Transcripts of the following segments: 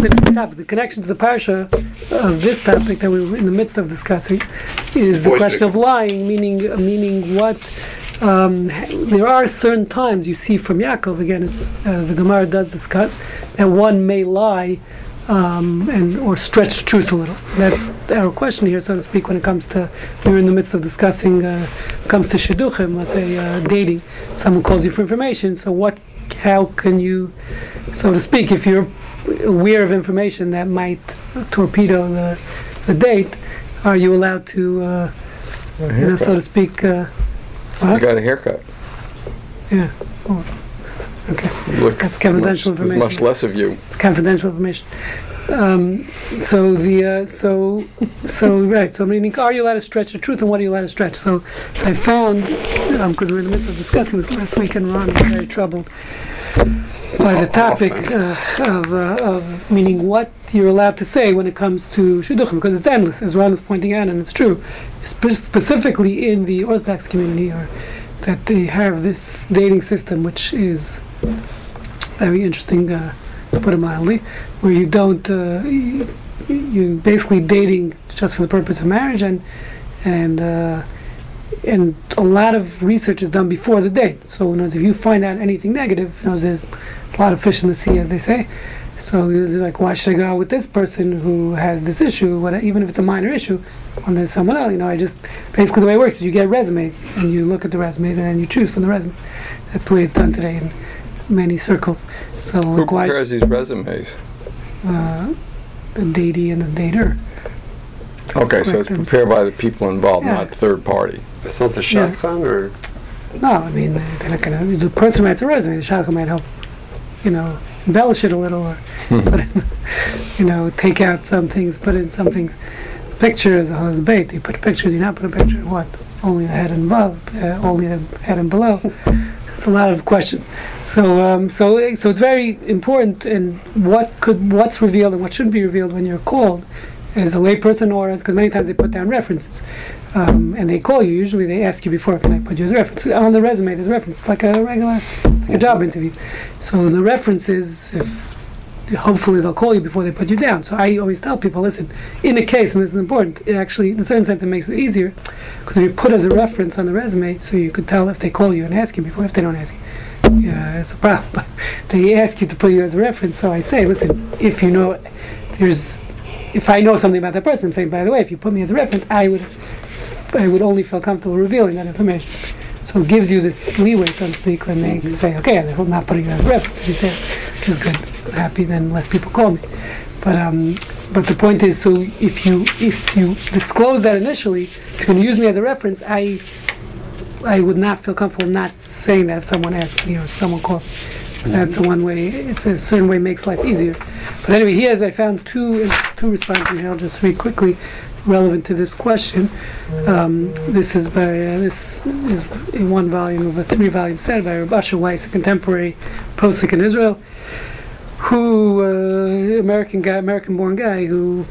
The connection to the parsha of this topic that we were in the midst of discussing is the question of lying, meaning meaning what. Um, there are certain times you see from Yaakov again. It's, uh, the Gemara does discuss that one may lie um, and or stretch the truth a little. That's our question here, so to speak, when it comes to we're in the midst of discussing uh, comes to shidduchim, let's say uh, dating. Someone calls you for information. So what? How can you, so to speak, if you're aware of information that might torpedo the, the date, are you allowed to, uh, you know, so to speak? Uh, You what? got a haircut. Yeah. Oh, okay. Look That's confidential much, there's much information. less of you. It's confidential information. Um, so the uh, so so right. So I meaning, are you allowed to stretch the truth, and what are you allowed to stretch? So, so I found because we're in the midst of discussing this last week, and Ron was very troubled by the topic uh, of, uh, of meaning what you're allowed to say when it comes to shidduchim, because it's endless, as Ron was pointing out, and it's true. Spe- specifically in the Orthodox community, or that they have this dating system, which is very interesting, uh, to put it mildly, where you don't, uh, you, you basically dating just for the purpose of marriage, and and uh, and a lot of research is done before the date. So, in other words, if you find out anything negative, there's a lot of fish in the sea, as they say. So, you're like, why should I go out with this person who has this issue, what, even if it's a minor issue, when there's someone else? You know, I just basically the way it works is you get resumes and you look at the resumes and then you choose from the resume. That's the way it's done today in many circles. So, Who like, why prepares these resumes? uh, the datee and the dater. Okay, so it's correct. prepared by the people involved, Yeah. not third party. It's not the Yeah. shotgun, or No, I mean, they're not gonna, the person writes a resume, the shotgun might help, you know, embellish it a little or, put in, you know, take out some things, put in some things. Picture is a debate. You put a picture, do you not put a picture? What? Only the head and above, uh, only the head and below. It's a lot of questions. So, um, so, so it's very important and what could, what's revealed and what shouldn't be revealed when you're called as a layperson or as, because many times they put down references. Um, and they call you. Usually, they ask you before, "Can I put you as a reference?" On the resume, there's a reference. It's like a regular, like a job interview. So the references, if hopefully they'll call you before they put you down. So I always tell people, listen, in a case, and this is important, it actually, in a certain sense, it makes it easier because if you put as a reference on the resume, so you could tell if they call you and ask you before, if they don't ask you. Yeah, it's a problem. But they ask you to put you as a reference, so I say, listen, if you know, there's, if I know something about that person, I'm saying, by the way, if you put me as a reference, I would, I would only feel comfortable revealing that information. So it gives you this leeway, so to speak, when they say, okay, I'm not putting you as a reference. If you say, which is good, happy, then less people call me. But um, but the point is, so if you if you disclose that initially, if going to use me as a reference, I I would not feel comfortable not saying that if someone asked me or someone called. So That's a one way. It's a certain way makes life easier. But anyway, here's I found two two responses here. I'll just read quickly, relevant to this question. Um, this is by uh, this is in one volume of a three volume set by Rabbi Asher Weiss, a contemporary posik in Israel, who uh, American guy, American born guy who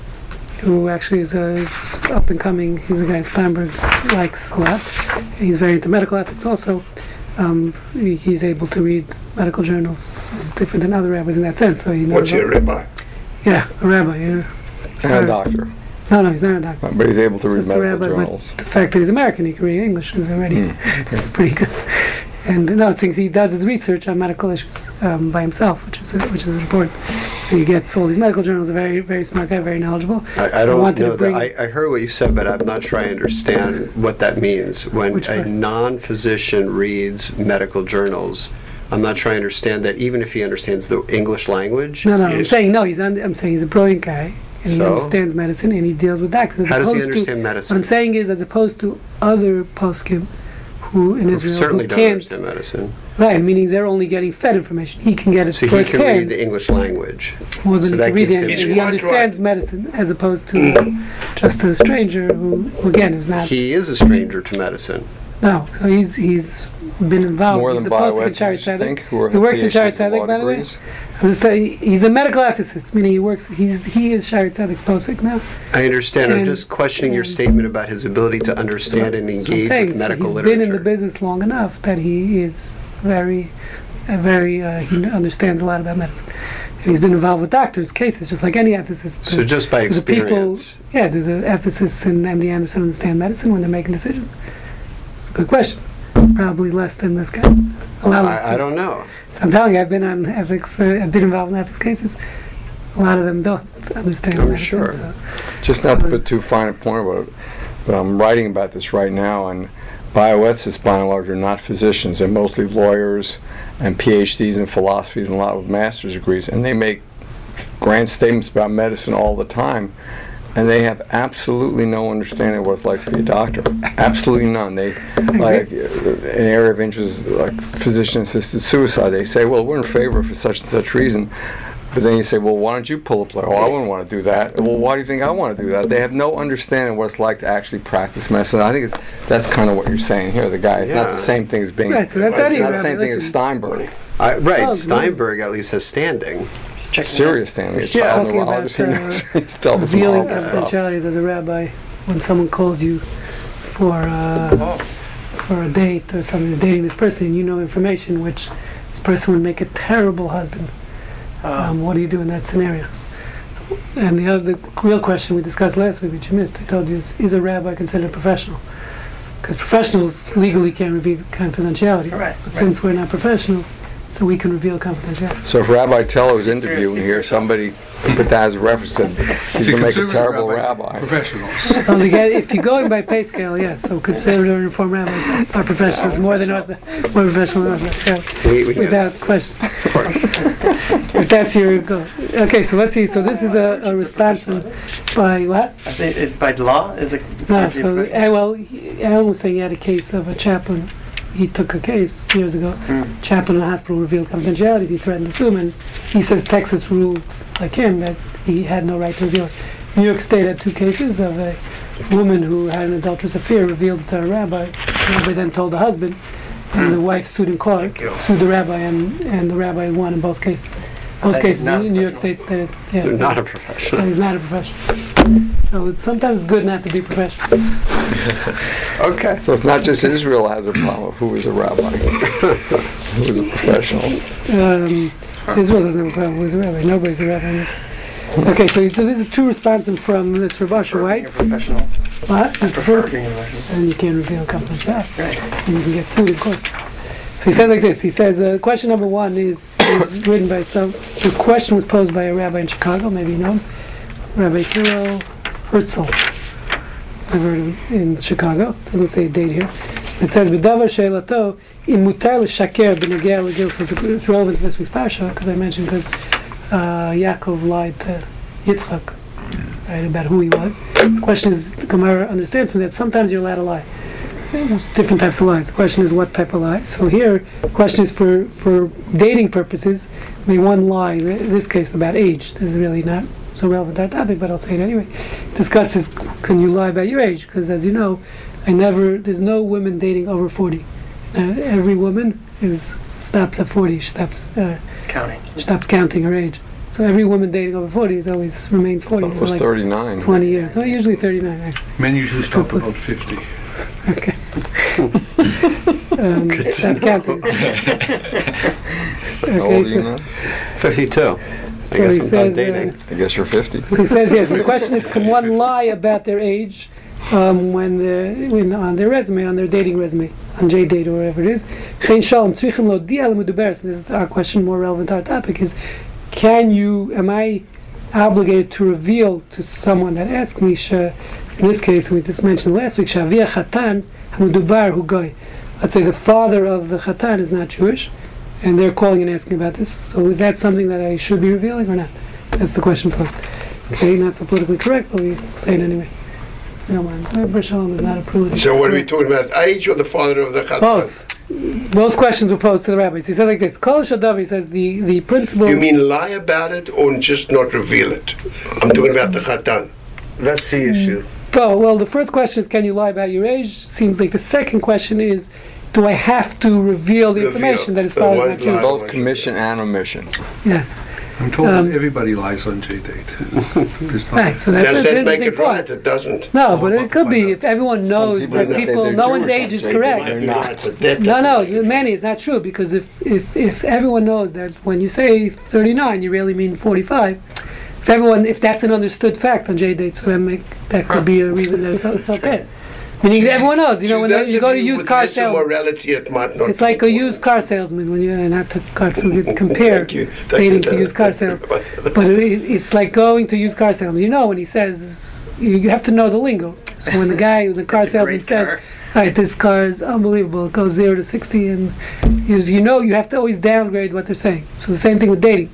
who actually is, uh, is up and coming. He's a guy Steinberg likes a lot. He's very into medical ethics also. Um, he's able to read medical journals. So he's different than other rabbis in that sense. So he knows. what's your rabbi? Yeah, a rabbi. Yeah. And a doctor. No, no, he's not a doctor. But he's able to read medical rabbi, but journals. the fact that he's American, he can read English is already that's pretty good. And no, things he does his research on medical issues um, by himself, which is which is important. So he gets all these medical journals. A very very smart guy, very knowledgeable. I, I don't wanted to know bring- that. I, I heard what you said, but I'm not sure I understand what that means. When Which a part? non-physician reads medical journals, I'm not sure I understand that. Even if he understands the English language, No, no, I'm saying no. He's un- I'm saying he's a brilliant guy, and he understands medicine, and he deals with doctors. how does he opposed to- understand What I'm saying is, as opposed to other poskim who in Who Israel certainly who can't, understand medicine, right? Meaning they're only getting fed information. He can get it so he can read firsthand the English language. more than so he can read it. He understands medicine as opposed to just a stranger who, who again, who's not. He is a stranger to medicine. no, so he's he's been involved. More he's than the poskim in Shaarei bioethicists, think, who are He works in PhDs Shaarei with Tzedek, by the way. I'm just saying, he's a medical ethicist, meaning he works. He's he is Shaarei Tzedek's posik now. I understand. I'm just questioning your statement about his ability to understand and I'm engage saying, with so medical he's literature. He's been in the business long enough that he is very, uh, very, uh, he understands a lot about medicine. And he's been involved with doctors' cases, just like any ethicist. So just by Do the people- experience, Yeah, do the ethicists and MD Anderson understand medicine when they're making decisions? It's a good question. Probably less than this guy. A lot less. I, I don't know. So I'm telling you, I've been on ethics, uh, I've been involved in ethics cases. A lot of them don't understand I'm medicine. sure. so- Just not to put too fine a point about it, but I'm writing about this right now, and bioethicists, by and large, are not physicians. They're mostly lawyers and PhDs in philosophies and a lot with master's degrees, and they make grand statements about medicine all the time, and they have absolutely no understanding of what it's like to be a doctor. Absolutely none. They like an area of interest, like physician-assisted suicide. They say, "Well, we're in favor for such and such reason." But then you say, well, why don't you pull a plug? Oh, I wouldn't want to do that. Well, why do you think I want to do that? They have no understanding what it's like to actually practice medicine. I think it's, that's kind of what you're saying here. The guy, it's not the same thing as being, Right, so that's it's any not the same thing as. Steinberg. I, right, Oh, Steinberg at least has standing. Serious thing. A Yeah. child Talking about, neurologist, he uh. He's dealt with Revealing confidentialities as a rabbi when someone calls you for uh, for a date or something, dating this person, and you know information which this person would make a terrible husband. Um, what do you do in that scenario? And the other the real question we discussed last week, which you missed, I told you, is, is a rabbi considered a professional? Because professionals legally can't reveal confidentialities. Right, But right. since we're not professionals, so we can reveal confidentiality. So if Rabbi Teller's interviewing here, somebody put that as a reference to he's going to make a terrible rabbi. Professionals. Well, again, if you're going by pay scale, yes. So conservative and reform rabbis are professionals more than other, more professional than others. Yeah, We, we, without question. if that's your goal. Okay, so let's see. So this is a, a response by what? I think it, by law is it. No. So uh, well, he- Alan was saying he had a case of a chaplain. He took a case years ago. Hmm. Chaplain in a hospital revealed confidentialities. He threatened to sue him, and he says Texas ruled like him that he had no right to reveal it. New York State had two cases of a woman who had an adulterous affair revealed to a rabbi. The rabbi then told the husband, and the wife sued in court, sued the rabbi, and, and the rabbi won in both cases. Both That cases not in New York State professional. stated, yeah. they're not a that professional. He's not a professional. So it's sometimes good not to be professional. Okay. So it's not just Israel has a problem of who is a rabbi, who is a professional. Um, Israel doesn't have a problem with a rabbi. Nobody's a rabbi in Israel. Okay, so, so this is two responses from this Rav Asher Being a Weiss. professional. What? You I prefer prefer? being a professional. And you can't reveal confidentiality. Right. And you can get sued in court. So he says like this. He says, uh, question number one is, is written by some, the question was posed by a rabbi in Chicago, maybe you know him, Rabbi Hero Herzl. I've heard him in Chicago. Doesn't say a date here. It says, "B'davar she'elato im mutar l'shaker b'negea l'gil." So it's relevant to this week's parsha because I mentioned because uh, Yaakov lied to Yitzchak, right, about who he was. The question is, the Gemara understands from that sometimes you're allowed to lie. Different types of lies. The question is what type of lies. So here, the question is for for dating purposes. May one lie, in this case about age. This is really not so relevant to our topic, but I'll say it anyway. Discusses can you lie about your age? Because as you know, I never. There's no women dating over 40. Uh, every woman is stops at 40. She stops uh, Counting. stops counting her age. So every woman dating over 40 is always remains 40 Some for was like 39. 20 years. Well, usually 39 actually. Men usually stop about 50. Okay. Um, Good to stop counting. How old okay, are you so, now? 52. I guess he I'm done says. dating. Uh, I guess you're 50. So he says yes. The question is, can one lie about their age um, when they're when on their resume, on their dating resume, on JDate or whatever it is? Chen shalom tzrichim lo dia lemuduberes. And This is our question, more relevant to our topic. Is can you? Am I obligated to reveal to someone that asks me? In this case, we just mentioned last week, shavia chatan hamudubar hu goy. Let's say the father of the chatan is not Jewish, and they're calling and asking about this. So is that something that I should be revealing or not? That's the question for. Okay, not so politically correct, but we say it anyway. We don't mind. So Ber Shalom is not a politically So what are we correct. talking about? Age or the father of the Chatan? Both. Both questions were posed to the rabbis. He said like this: Kol Shadav, he says the the principle. You mean lie about it or just not reveal it? I'm talking about the Chatan. That's the issue. Oh, well, the first question is, can you lie about your age? Seems like the second question is, do I have to reveal the Reveal. information that his The father is one not Jewish? Both commission and omission. Yes. I'm told Um, that everybody lies on J-date. Right, so that's Does a that make big it point. right? It doesn't. No, but it could be not? if everyone knows people that say people, they're no one's Jewish on age is correct. Might be not. right, but that No, no, make it Manny, it's not true because if, if, if everyone knows that when you say 39, you really mean 45. If everyone, if that's an understood fact on J dates, so that make that could be a reason that it's, it's okay. Meaning everyone knows, you know, when you go to used car sales, morality, it might not it's like a used car salesman when you not to God forbid, compare Thank you. Thank dating you. to used car sales. But it, it's like going to used car salesman. You know when he says you, have to know the lingo. So when the guy, the car salesman says, car. "All right, this car is unbelievable. It goes zero to sixty, and you know you have to always downgrade what they're saying." So the same thing with dating.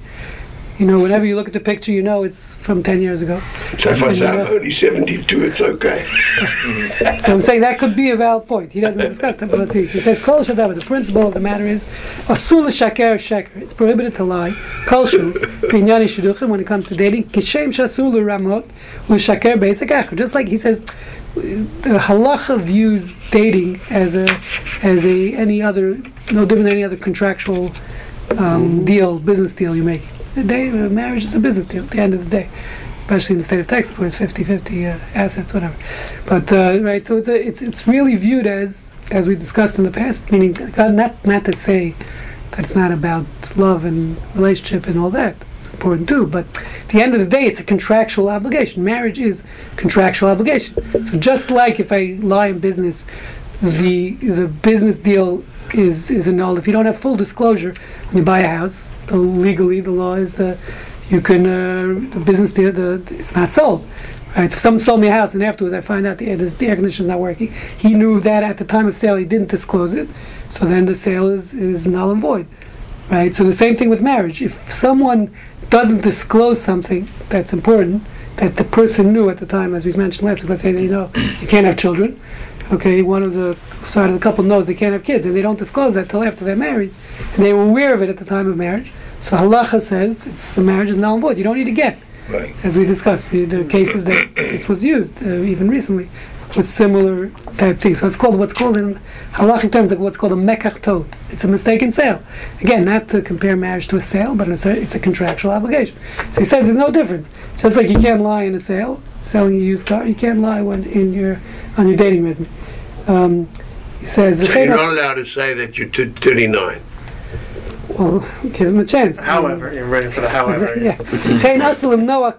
You know, whenever you look at the picture, you know it's from ten years ago. So if I say I'm only 72, it's okay. So I'm saying that could be a valid point. He doesn't discuss that, but let's see. He says, Kol shadavar, the principle of the matter is, asul shaker sheker. It's prohibited to lie. Kol shu, binyani shidduchim, when it comes to dating, kishem shasul ramot, shaker basic acher. Just like he says, the halacha views dating as a, as a, any other, no different than any other contractual um, deal, business deal you make. The day, uh, marriage is a business deal at the end of the day. Especially in the state of Texas, where it's 50-50 uh, assets, whatever. But uh, right, so it's a, it's it's really viewed as as we discussed in the past, meaning not not to say that it's not about love and relationship and all that. It's important too, but at the end of the day, it's a contractual obligation. Marriage is contractual obligation. So just like if I lie in business, the the business deal is is annulled if you don't have full disclosure when you buy a house. The, legally, the law is that you can uh, the business deal the it's not sold. Right, so if someone sold me a house and afterwards I find out the air, the air conditioner's not working, he knew that at the time of sale he didn't disclose it, so then the sale is, is null and void. Right, so the same thing with marriage. If someone doesn't disclose something that's important, that the person knew at the time, as we mentioned last week, let's say they know you can't have children, okay, one of the side of the couple knows they can't have kids, and they don't disclose that till after they're married, and they were aware of it at the time of marriage. So halacha says it's the marriage is null and void. You don't need to get, Right. as we discussed. We, there are cases that this was used uh, even recently with similar type things. So it's called what's called in halachic terms like what's called a mekach. It's a mistaken sale. Again, not to compare marriage to a sale, but it's a, it's a contractual obligation. So he says there's no difference. Just like you can't lie in a sale, selling a used car. You can't lie when in your on your dating resume. Um, he says so you're not allowed to say that you're 39. Well, give him a chance. However, um, you're ready for the however. yeah. Kein aslim noa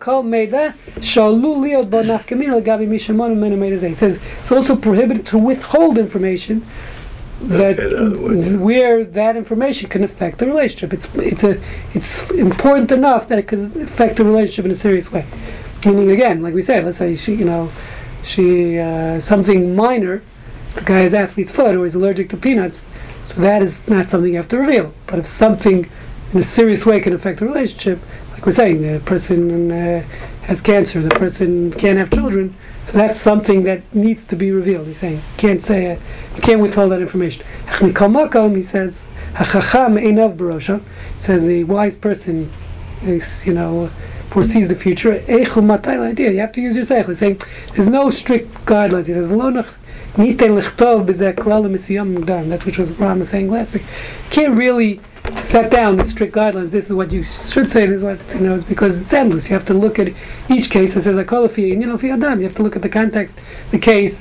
He says it's also prohibited to withhold information that okay, where that information can affect the relationship. It's it's a it's important enough that it can affect the relationship in a serious way. Meaning again, like we said, let's say she you know she uh, something minor, the guy has athlete's foot or he's allergic to peanuts, so that is not something you have to reveal. But if something in a serious way can affect the relationship, like we're saying, the person uh, has cancer, the person can't have children, so that's something that needs to be revealed. He's saying can't say uh, you can't withhold that information. He says, "Hachacham einav. He says the wise person is you know foresees the future. Eichel idea. You have to use your seichel. He's saying there's no strict guidelines. He says v'lo niten lechtov. That's which was Ram was saying last week. Can't really set down the strict guidelines. This is what you should say. This is what you know. It's because it's endless. You have to look at each case. It says akolafi and you know fi adam. You have to look at the context, the case,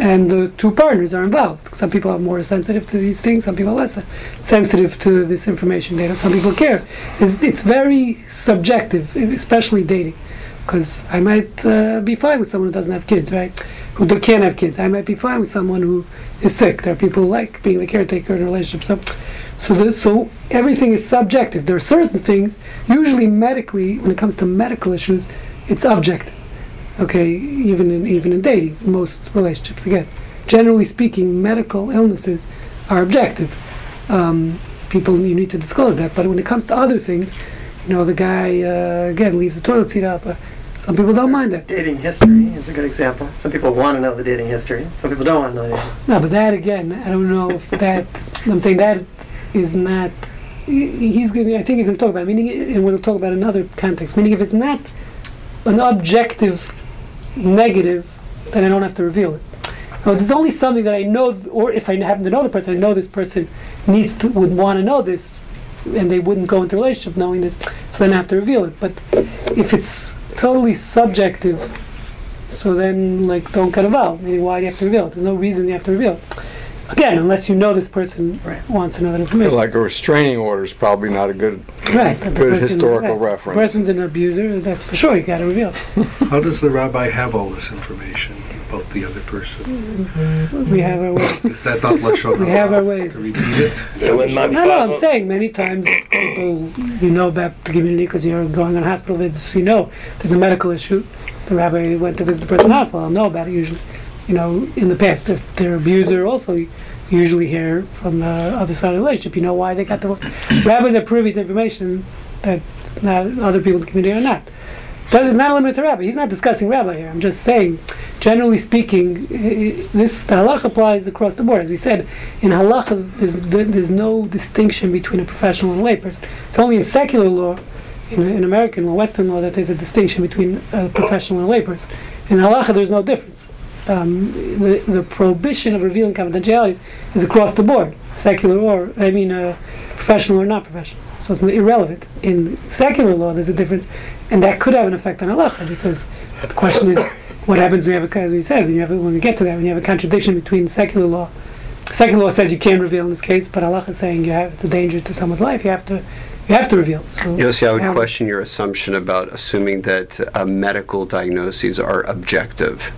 and the two partners are involved. Some people are more sensitive to these things. Some people are less sensitive to this information data. Some people care. It's, it's very subjective, especially dating. Because I might uh, be fine with someone who doesn't have kids, right? Who can't have kids. I might be fine with someone who is sick. There are people who like being the caretaker in a relationship. So, so, the, so everything is subjective. There are certain things, usually medically, when it comes to medical issues, it's objective. Okay, even in even in dating, most relationships. Again, generally speaking, medical illnesses are objective. Um, people, you need to disclose that. But when it comes to other things, you know, the guy uh, again leaves the toilet seat up. Uh, some people don't mind that. Dating history is a good example. Some people want to know the dating history. Some people don't want to know. The, No, but that again, I don't know if that. I'm saying that is not. He's going. I think he's going to talk about. it, Meaning, and we'll talk about another context. Meaning, if it's not an objective negative, then I don't have to reveal it. No, there's only something that I know, or if I happen to know the person, I know this person needs to would want to know this. and they wouldn't go into relationship knowing this, so then I have to reveal it. But if it's totally subjective, so then like don't get involved. Meaning, why do you have to reveal it? There's no reason you have to reveal it. Again, unless you know this person Right. wants to know that information. Like a restraining order is probably not a good. right. but the good person- historical right. reference. The person's an abuser. That's for sure. You got to reveal. How does the rabbi have all this information about the other person? We have our ways. Is that not lashon We have our ways. Repeat it? And when my No, no, I'm saying many times people, you know about the community because you're going on hospital visits, you know there's a medical issue. The rabbi went to visit the person in the hospital, I'll know about it usually. You know, in the past, if they're abuser, also usually hear from the other side of the relationship. You know why they got divorced. Rabbis are privy to information that not other people in the community are not. That is not limited to rabbi. He's not discussing rabbi here. I'm just saying, generally speaking, this the halacha applies across the board. As we said, in halacha, there's, there's no distinction between a professional and a layperson. It's only in secular law, in, in American or Western law, that there's a distinction between a professional and a layperson. In halacha, there's no difference. Um, the, the prohibition of revealing confidentiality is across the board, secular or, I mean, uh, professional or not professional. So it's irrelevant. In secular law, there's a difference, and that could have an effect on halacha because the question is, what happens when you have a, as we said, when you have a, when we get to that, when you have a contradiction between secular law. Secular law says you can reveal in this case, but halacha is saying you have it's a danger to someone's life. You have to, you have to reveal. So Yossi, I would question your assumption about assuming that uh, medical diagnoses are objective.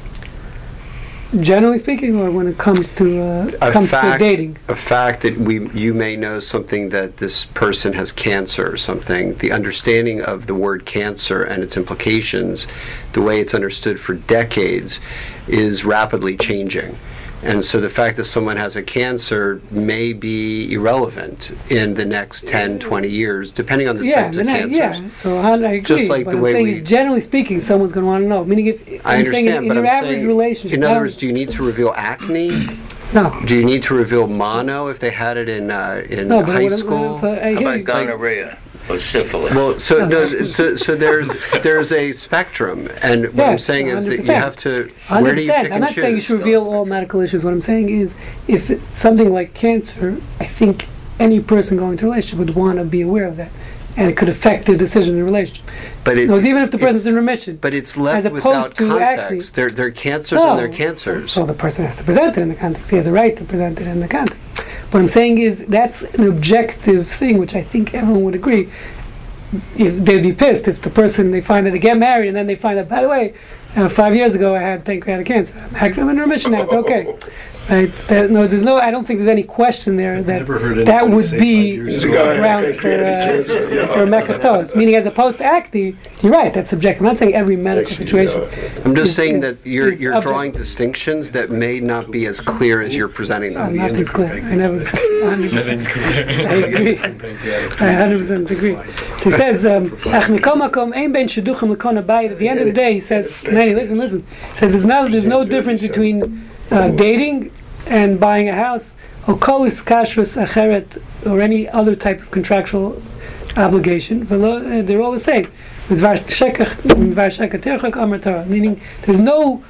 Generally speaking, or when it comes to uh, A comes to fact, dating. a fact that we you may know something that this person has cancer or something. The understanding of the word cancer and its implications, the way it's understood for decades, is rapidly changing. And so the fact that someone has a cancer may be irrelevant in the next 10, 20 years, depending on the Yeah, types then of I, cancers. yeah. So how I agree. Just like but the I'm way saying we- is generally speaking, someone's going to want to know. Meaning, if I I'm saying understand, in, in but your I'm average saying, relationship, in other words, do you need to reveal acne? no, Do you need to reveal mono if they had it in uh, in no. But high what I'm- school? so I How hear about you. gonorrhea or syphilis? Well, so No, no, so, so there's there's a spectrum, and what I'm Yes, saying is that you have to. Where Hundred do you percent. pick I'm and not saying you should reveal all medical issues. What I'm saying is, if it's something like cancer, I think any person going to a relationship would want to be aware of that, and it could affect their decision in a relationship. But it, No, even if the it's- person's in remission. but it's left as without opposed to acne. context. They're they're cancers and they're cancers. So the person has to present it in the context. He has a right to present it in the context. What I'm saying is that's an objective thing, which I think everyone would agree. If they'd be pissed if the person they find that they get married and then they find out. By the way, uh, five years ago I had pancreatic cancer. I'm, in remission now. It's okay. Right? That, no, there's no. I don't think there's any question there that Never heard that anybody would say be five years The guy had grounds for pancreatic uh, cancer, yeah. for a mekach ta'us. Meaning, as opposed to acne, you're right. That's subjective. I'm not saying every medical Actually, situation. yeah. I'm just is- saying is- that you're is you're object- drawing distinctions that may not be as clear as you're presenting Oh, them. nothing's clear. I never. 100%. I agree. I 100% agree. So he says, um, "Ach mikol makom ein ben sheduchim lekon habayit." At the end of the day, he says, Manny, listen, listen. He says, there's no, there's no difference between uh, dating and buying a house, or kolis kashrus acheret, or any other type of contractual obligation. Uh, They're all the same. Meaning, there's no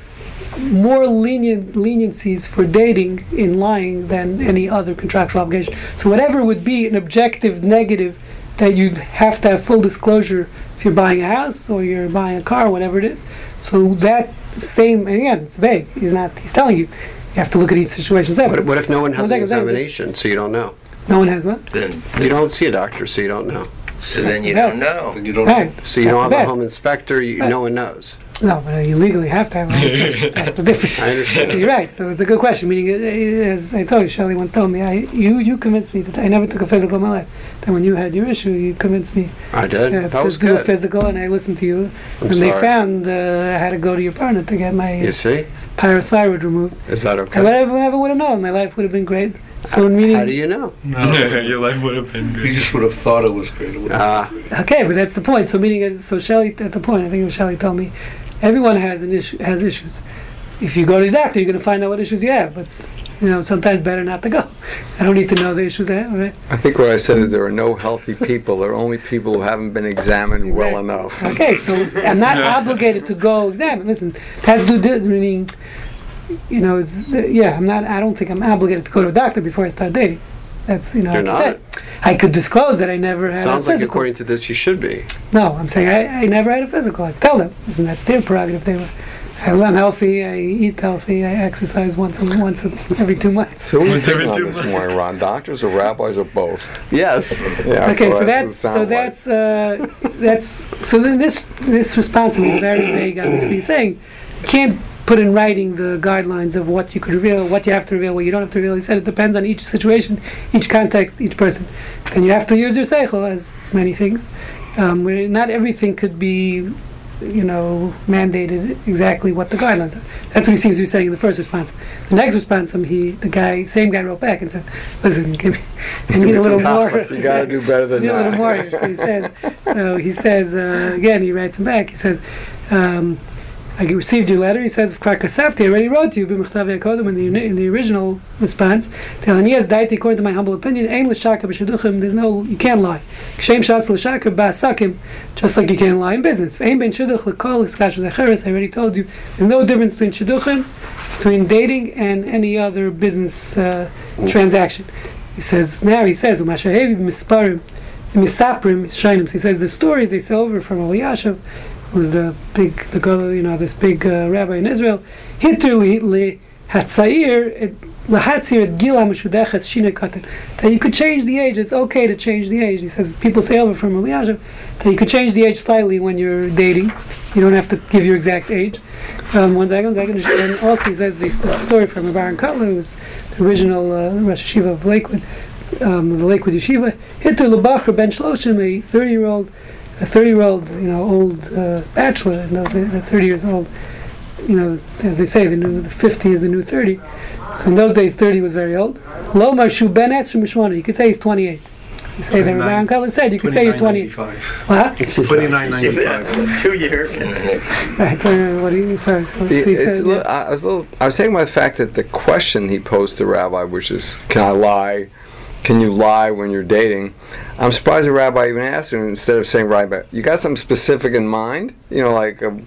more lenient leniencies for dating in lying than any other contractual obligation. So whatever would be an objective negative that you'd have to have full disclosure if you're buying a house or you're buying a car, whatever it is. So that same and again, it's vague. He's not. He's telling you. You have to look at each situation What, separately. what if no one has an second, second. examination, so you don't know? No one has what? Then, You don't see a doctor, so you don't know. so then you Yes. don't know. You don't. Right. So you That's don't have a best. home inspector. You, Right. No one knows. No, but you legally have to have one. That's the difference. I understand. So you're right. So it's a good question. Meaning, uh, as I told you, Shelley once told me, I, you you convinced me that I never took a physical in my life. Then when you had your issue, you convinced me I did. uh, that to was do a physical, and I listened to you. I'm and they found uh, I had to go to your partner to get my You see? parathyroid removed. Is that okay? And okay? whatever, whatever would have known, my life would have been great. So meaning, How do you know? Your life would have been You great. just would have thought it was great. It would Ah. okay, but that's the point. So meaning, as- so Shelley at the point, I think it was Shelley told me, everyone has an issue, has issues. If you go to the doctor, you're going to find out what issues you have. But you know, sometimes better not to go. I don't need to know the issues I have. Right? I think what I said is there are no healthy people. There are only people who haven't been examined well enough. Okay, so I'm not obligated to go examine. Listen, it has to do meaning, you know, it's, yeah, I'm not. I don't think I'm obligated to go to a doctor before I start dating. That's you know. I You're not. say. I could disclose that I never had Sounds a like physical. according to this, you should be. no, I'm saying I, I never had a physical. I tell them. Isn't that their prerogative? They were. I'm healthy. I eat healthy. I exercise once a, once a, every two months. So what are you Once every on two this morning, Ron? Doctors or rabbis or both? Yes. Yeah. okay, so that's so like. that's uh, that's so then this this response is very vague. Obviously, He's saying you can't put in writing the guidelines of what you could reveal, what you have to reveal, what you don't have to reveal. He said it depends on each situation, each context, each person, and you have to use your seichel as many things. Um, where not everything could be, you know, mandated exactly what the guidelines are. That's what he seems to be saying in the first response. The next response, um, he the guy, same guy, wrote back and said, "Listen, give me, I need a little more." You got to do better than Need a little that. more. So he says. So he says uh, again. He writes him back. He says, um, "I received your letter." He says, "Krakasafti, I already wrote to you b'muchtav yakodem in the in the original response. Telling yes, daiti according to my humble opinion, ein l'shaka b'shaduchim. There's no, you can't lie. Kshem shas l'shaka ba'asakim, just like you can't lie in business. Ein ben shaduch l'kol iskash v'zecheres. I already told you. There's no difference between shaduchim, between dating and any other business uh, transaction." He says now. He says, "Umashahevi b'misparim." Misaprim, Shainim. He says the stories they say over from Eliashiv, who's the big, the you know, this big uh, rabbi in Israel. Hitterli le hatzair lahatzir et gila meshudechas shina katan. That you could change the age. It's okay to change the age. He says people say over from Eliashiv that you could change the age slightly when you're dating. You don't have to give your exact age. Um, one second, second. And also he says this story from Baron Kotler, who's the original uh, Rosh Hashiva of Lakewood um, the Lakewood Yeshiva, Hitler Lebacher Ben Shloshim, a 30 year old, a 30 year old, you know, old uh, bachelor, and those are 30 years old. You know, as they say, the new the 50 is the new 30. So in those days, 30 was very old. Lo Marshu Ben Esrim Mishwana, you could say he's 28. You say that 29. Ron Kotler said, you could say you're 28. 29.95. What? 29.95. Two years. Right, uh, what do you, sorry. So, The- he said, yeah. I, was a little, I was saying about the fact that the question he posed to Rabbi, which is, "Can I lie? Can you lie when you're dating?" I'm surprised the Rabbi even asked him instead of saying, "Right, "Rabbi, you got something specific in mind?" You know, like um,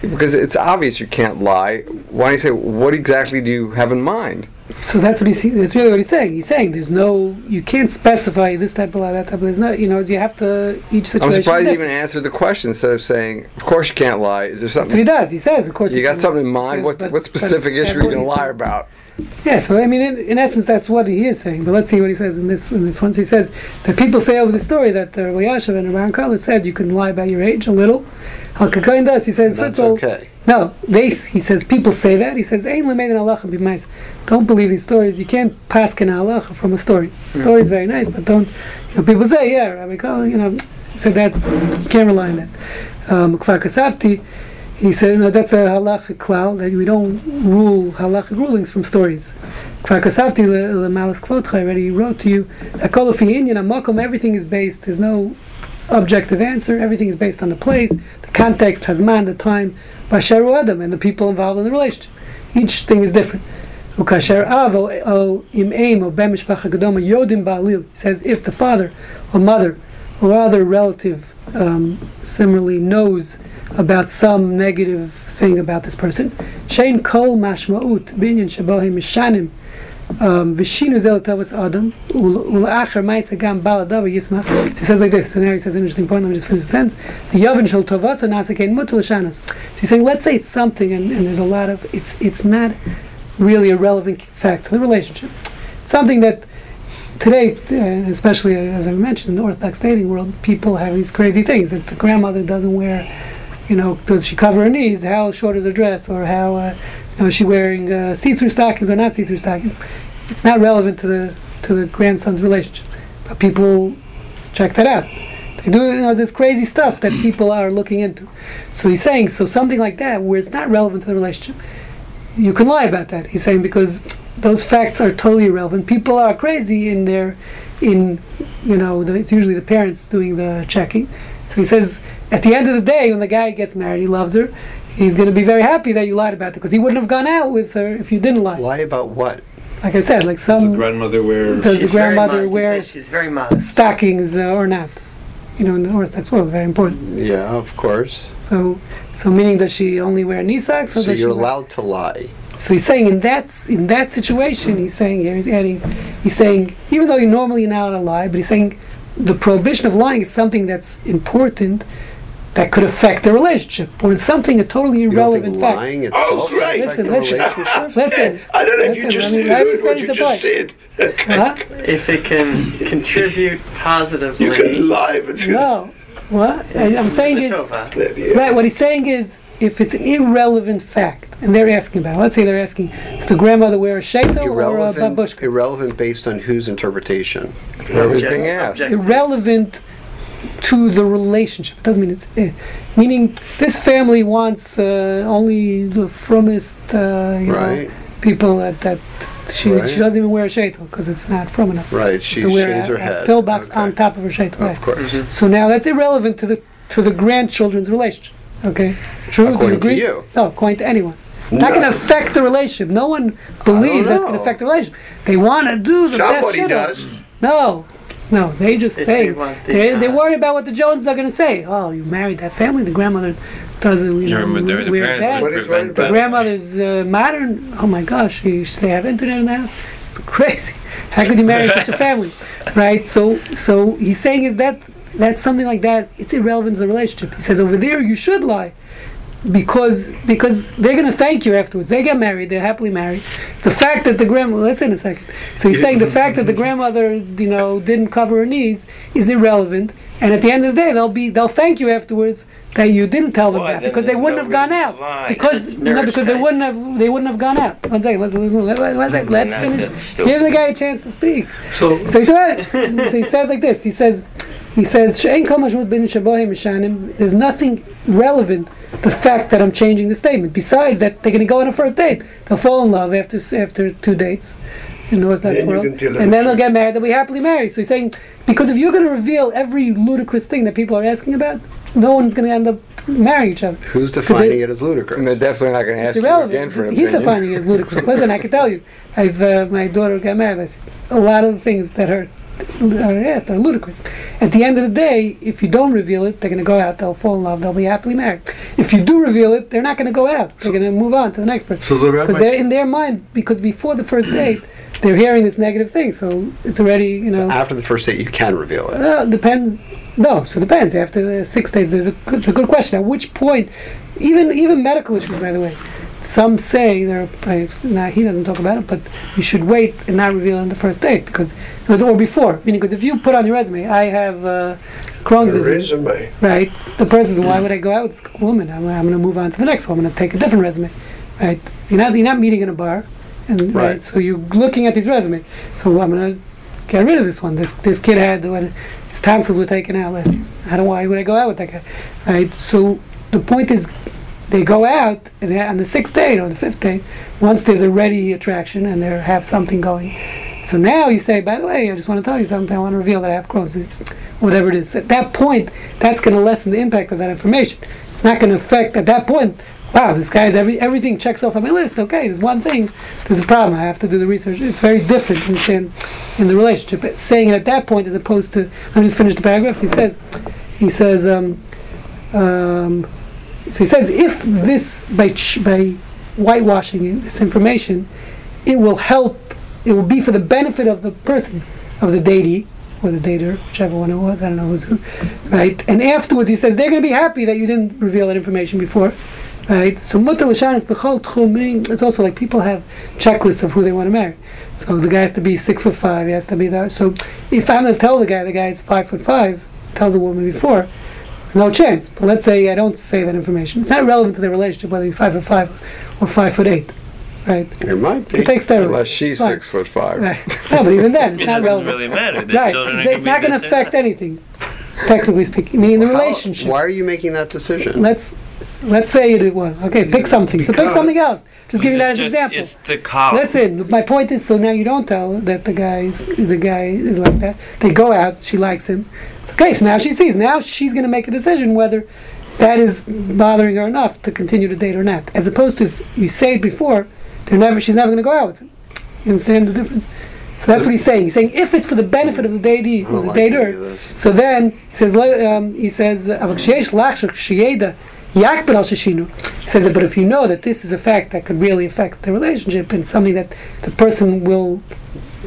because it's obvious you can't lie. Why don't you say, "What exactly do you have in mind?" So that's what he's. That's really what he's saying. He's saying there's no. You can't specify this type of lie, that type of. There's no. You know, do you have to each situation. I'm is surprised he even answered the question instead of saying, "Of course you can't lie." Is there something? what he does. He says, of course. you got can- something in mind? says, What but- what specific that's issue are you going to lie about? Yeah. So I mean, in, in essence, that's what he is saying. But let's see what he says in this in this one. So he says that people say over the story that uh, Yashav and Aharon Kotler said you can lie about your age a little. Al Kakain does. He says That's all, okay. No, they. He says people say that. He says, "Ein lemeid an halacha. Don't believe these stories. You can't pass an halacha from a story. Story is very nice, but don't. You know, people say, "Yeah, Rabbi Kala," you know, said that. You can't rely on that. Um, he said, "No, that's a halachic cloud that we don't rule halachic rulings from stories." Kfar Kasavti le malas kvotcha. I already wrote to you that kol fi inyan amakom. Everything is based. There's no objective answer. Everything is based on the place, the context, Hazman, the time, Basharu Adam, and the people involved in the relationship. Each thing is different. Ukasher av o- im o ben mishpacha gedoma yodim ba'alil. Says if the father or mother or other relative um, similarly knows about some negative thing about this person, shein kol mashma'ut binyan shabohim mishanim um, v'shinu zel tavas adam ul'achar ma'isa gam bal adav yismach. So he says like this. So now he says an interesting point. Let me just finish the sentence. The yavin shel tavasa nasakein mutul shanos. So he's saying, let's say it's something, and, and there's a lot of it's it's not really a relevant fact to the relationship. Something that today, uh, especially as I mentioned in the Orthodox dating world, people have these crazy things that the grandmother doesn't wear. You know, does she cover her knees? How short is her dress? Or how uh, you know, is she wearing uh, see-through stockings or not see-through stockings? It's not relevant to the to the grandson's relationship, but people check that out. They do, you know, this crazy stuff that people are looking into. So he's saying, so something like that, where it's not relevant to the relationship, you can lie about that. He's saying because those facts are totally irrelevant. People are crazy in their, in, you know, the, it's usually the parents doing the checking. So he says, at the end of the day, when the guy gets married, he loves her. He's going to be very happy that you lied about it because he wouldn't have gone out with her if you didn't lie. Lie about what? Like I said, like Does the some grandmother wear does the She's very grandmother modest. wear She's very modest. stockings uh, or not? You know, in the Orthodox world, very important. Yeah, of course. So, so meaning does she only wear knee socks? Or So you're allowed to lie. So he's saying in that in that situation, he's saying here he's adding, he's saying even though you're normally not allowed to lie, but he's saying the prohibition of lying is something that's important that could affect the relationship, or it's something a totally You don't irrelevant think fact. lying Oh, itself great. affect Listen, listen. Listen, I don't know if you just let me- let me heard what you the just said. huh? If it can contribute positively You can lie, but it's No, what I, I'm saying is. Tova, Right, what he's saying is, if it's an irrelevant fact, and they're asking about it, let's say they're asking, does the grandmother wear a shaitel or a Irrelevant, babushka? irrelevant based on whose interpretation? Whoever's Object- being asked. Irrelevant to the relationship. It doesn't mean it's, eh. meaning this family wants uh, only the frummest, uh, you Right, know, people that, that she, Right. she doesn't even wear a shaitel because it's not frum enough. right. She to shaves a, her a head. pillbox Okay. on top of her shaitel. Of course. So now that's irrelevant to the to the grandchildren's relationship. Okay, true. Do you According to you. No, according to anyone. It's not going to affect the relationship. No one believes that's going to affect the relationship. They want to do the best Somebody shit. does. No, no. They just If say they the, they they worry about what the Joneses are going to say. Oh, you married that family. The grandmother doesn't. You Your know, mother- the wears parents that. What would is prevent what- The grandmother's uh, modern. Oh my gosh, she, they have internet in the house. It's crazy. How could you marry such a family, right? So, so he's saying is that that's something like that. It's irrelevant to the relationship. He says over there you should lie, because because they're going to thank you afterwards. They get married. They're happily married. The fact that the grandmother. Listen a second. So he's saying the fact that the grandmother, you know, didn't cover her knees is irrelevant. And at the end of the day, they'll be they'll thank you afterwards that you didn't tell them that because they wouldn't have gone out because no because they wouldn't have they wouldn't have gone out. One second, let's listen. Let, let, let, let's finish. Give the guy a chance to speak. So, So he said, so he says like this. He says, he says, "She'ein kol mashmut bin shabohim mishanim." There's nothing relevant. The fact that I'm changing the statement. Besides that, they're going to go on a first date. They'll fall in love after after two dates in the Orthodox Then world, can tell them and then they'll truth. get married. They'll be happily married. So he's saying, because if you're going to reveal every ludicrous thing that people are asking about, no one's going to end up marrying each other. Who's defining it as ludicrous? And they're definitely not going to ask It's you again irrelevant. for an He's opinion. defining it as ludicrous. Listen, I can tell you, I've uh, my daughter got married. I said, a lot of the things that are are asked are ludicrous. At the end of the day, if you don't reveal it, they're going to go out. They'll fall in love. They'll be happily married. If you do reveal it, they're not going to go out. They're going to move on to the next person so the because they're in their mind. Because before the first date, they're hearing this negative thing, so it's already you know. After the first date, you can reveal it. Uh, depends. No, so it depends. After uh, six days, there's a good, it's a good question. At which point, even even medical issues, by the way, some say there. Are, now he doesn't talk about it, but you should wait and not reveal on the first date because or before. Meaning, because if you put on your resume, I have uh, Crohn's disease, resume. right? The person says, why would I go out with this woman? I'm, I'm going to move on to the next one. I'm going to take a different resume, right? You're not you're not meeting in a bar, and right. Right. So you're looking at these resumes. So I'm going to get rid of this one. This this kid had when his tonsils were taken out last year. I don't why would I go out with that guy, right? So the point is, they go out on the sixth date or the fifth date, once there's a ready attraction and they have something going. So now you say, by the way, I just want to tell you something. I want to reveal that I have Crohn's whatever it is. At that point, that's going to lessen the impact of that information. It's not going to affect at that point. Wow, this guy's every everything checks off on my list. Okay, there's one thing, there's a problem. I have to do the research. It's very different in, in, the relationship. But saying it at that point, as opposed to me just finish the paragraphs. He says, he says, um, um, so he says if this by ch- by whitewashing this information, it will help. It will be for the benefit of the person, of the datee or the dater, whichever one it was. I don't know who's who, right? And afterwards, he says they're going to be happy that you didn't reveal that information before, right? So mutar l'shan is b'chol it's also like people have checklists of who they want to marry. So the guy has to be six foot five. He has to be that. So if I'm going to tell the guy the guy's five foot five, tell the woman before. There's no chance. But let's say I don't say that information. It's not relevant to their relationship whether he's five foot five or five foot eight, right? It might be. He takes steroids. Unless she's Fine. six foot five. Right. No, but even then, it's It not doesn't relevant. really matter. The right. children are It's, gonna it's be not going to missing affect anything, technically speaking. Meaning the How- relationship. why are you making that decision? Let's let's say it was okay. Pick something. So pick something else. Just give you that as It's an just- example. It's the collar. Listen, my point is, so now you don't tell that the guy's the guy is like that. They go out, she likes him. Okay, so now she sees. Now she's going to make a decision whether that is bothering her enough to continue to date or not. As opposed to if you say it before, they're never. She's never going to go out with him. You understand the difference? So that's what he's saying. He's saying if it's for the benefit of the datee I or don't the like any of dater, so then he says, um, he says, Yak says that, but if you know that this is a fact that could really affect the relationship and something that the person will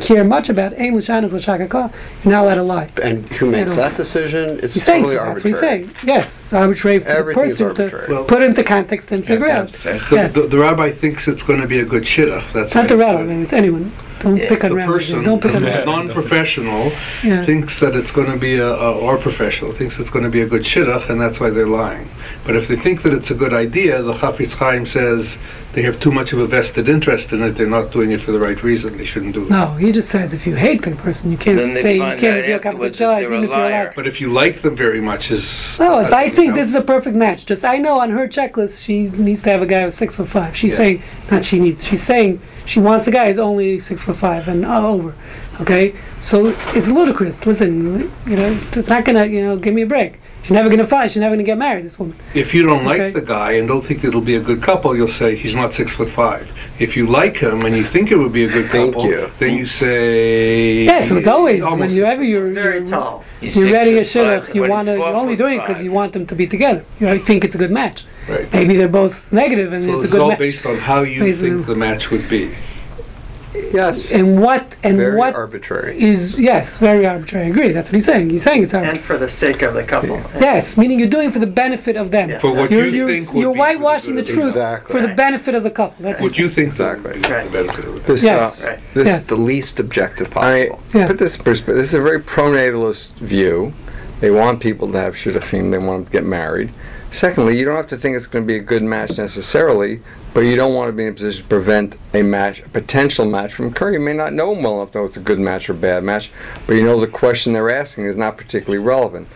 care much about, you're not allowed to lie. And who makes that decision? It's He's totally arbitrary. That's what we say. Yes, it's arbitrary for the person to well, put into context and figure yeah, out. Yes. The, the, rabbi thinks it's going to be a good shidduch. That's not the rabbi, it's anyone. Don't pick on the rabbis. person, Don't pick on the rabbis. non-professional, Yeah. thinks that it's going to be a, a, or professional thinks it's going to be a good shidduch, and that's why they're lying. But if they think that it's a good idea, the Chafetz Chaim says they have too much of a vested interest in it. They're not doing it for the right reason. They shouldn't do it. No, he just says if you hate the person, you can't Then they say you find can't out feel afterwards that confidentialized they're even a if you're liar. allowed. But if you like them very much, is No, if I think counts. this is a perfect match, just I know on her checklist she needs to have a guy who's six foot five. She's Yeah. saying not she needs. She's saying she wants a guy who's only six foot five and over. Okay, so it's ludicrous. Listen, you know, it's not gonna, you know, give me a break. She's never gonna find. She's never gonna get married. This woman. If you don't Okay. like the guy and don't think it'll be a good couple, you'll say he's not six foot five. If you like him and you think it would be a good Thank couple, you. then you say Yeah, so it's always he's almost whenever you're It's very you're, tall. You're six ready a foot five, shidduch, you want to. You're only foot doing it because you want them to be together. You think it's a good match. Right. Maybe they're both negative and So it's a it's good all match. based on how you Based think the match would be. Yes. And what and Very what arbitrary. is yes, very arbitrary. I agree. That's what he's saying. He's saying it's arbitrary. And for the sake of the couple. Yes, meaning you're doing it for the benefit of them. Yeah. For what You're, you you're, think you're be for the whitewashing the good truth Exactly. for the benefit of the couple. That's What what you think Exactly. Right. the benefit of it. This, Yes. uh, Right. this, Yes. The least objective I, possible. Yes. put this in perspective. This is a very pronatalist view. They want people to have shidduchim. They want them to get married. Secondly, you don't have to think it's going to be a good match necessarily, but you don't want to be in a position to prevent a match, a potential match from occurring. You may not know them well enough to know it's a good match or bad match, but you know the question they're asking is not particularly relevant.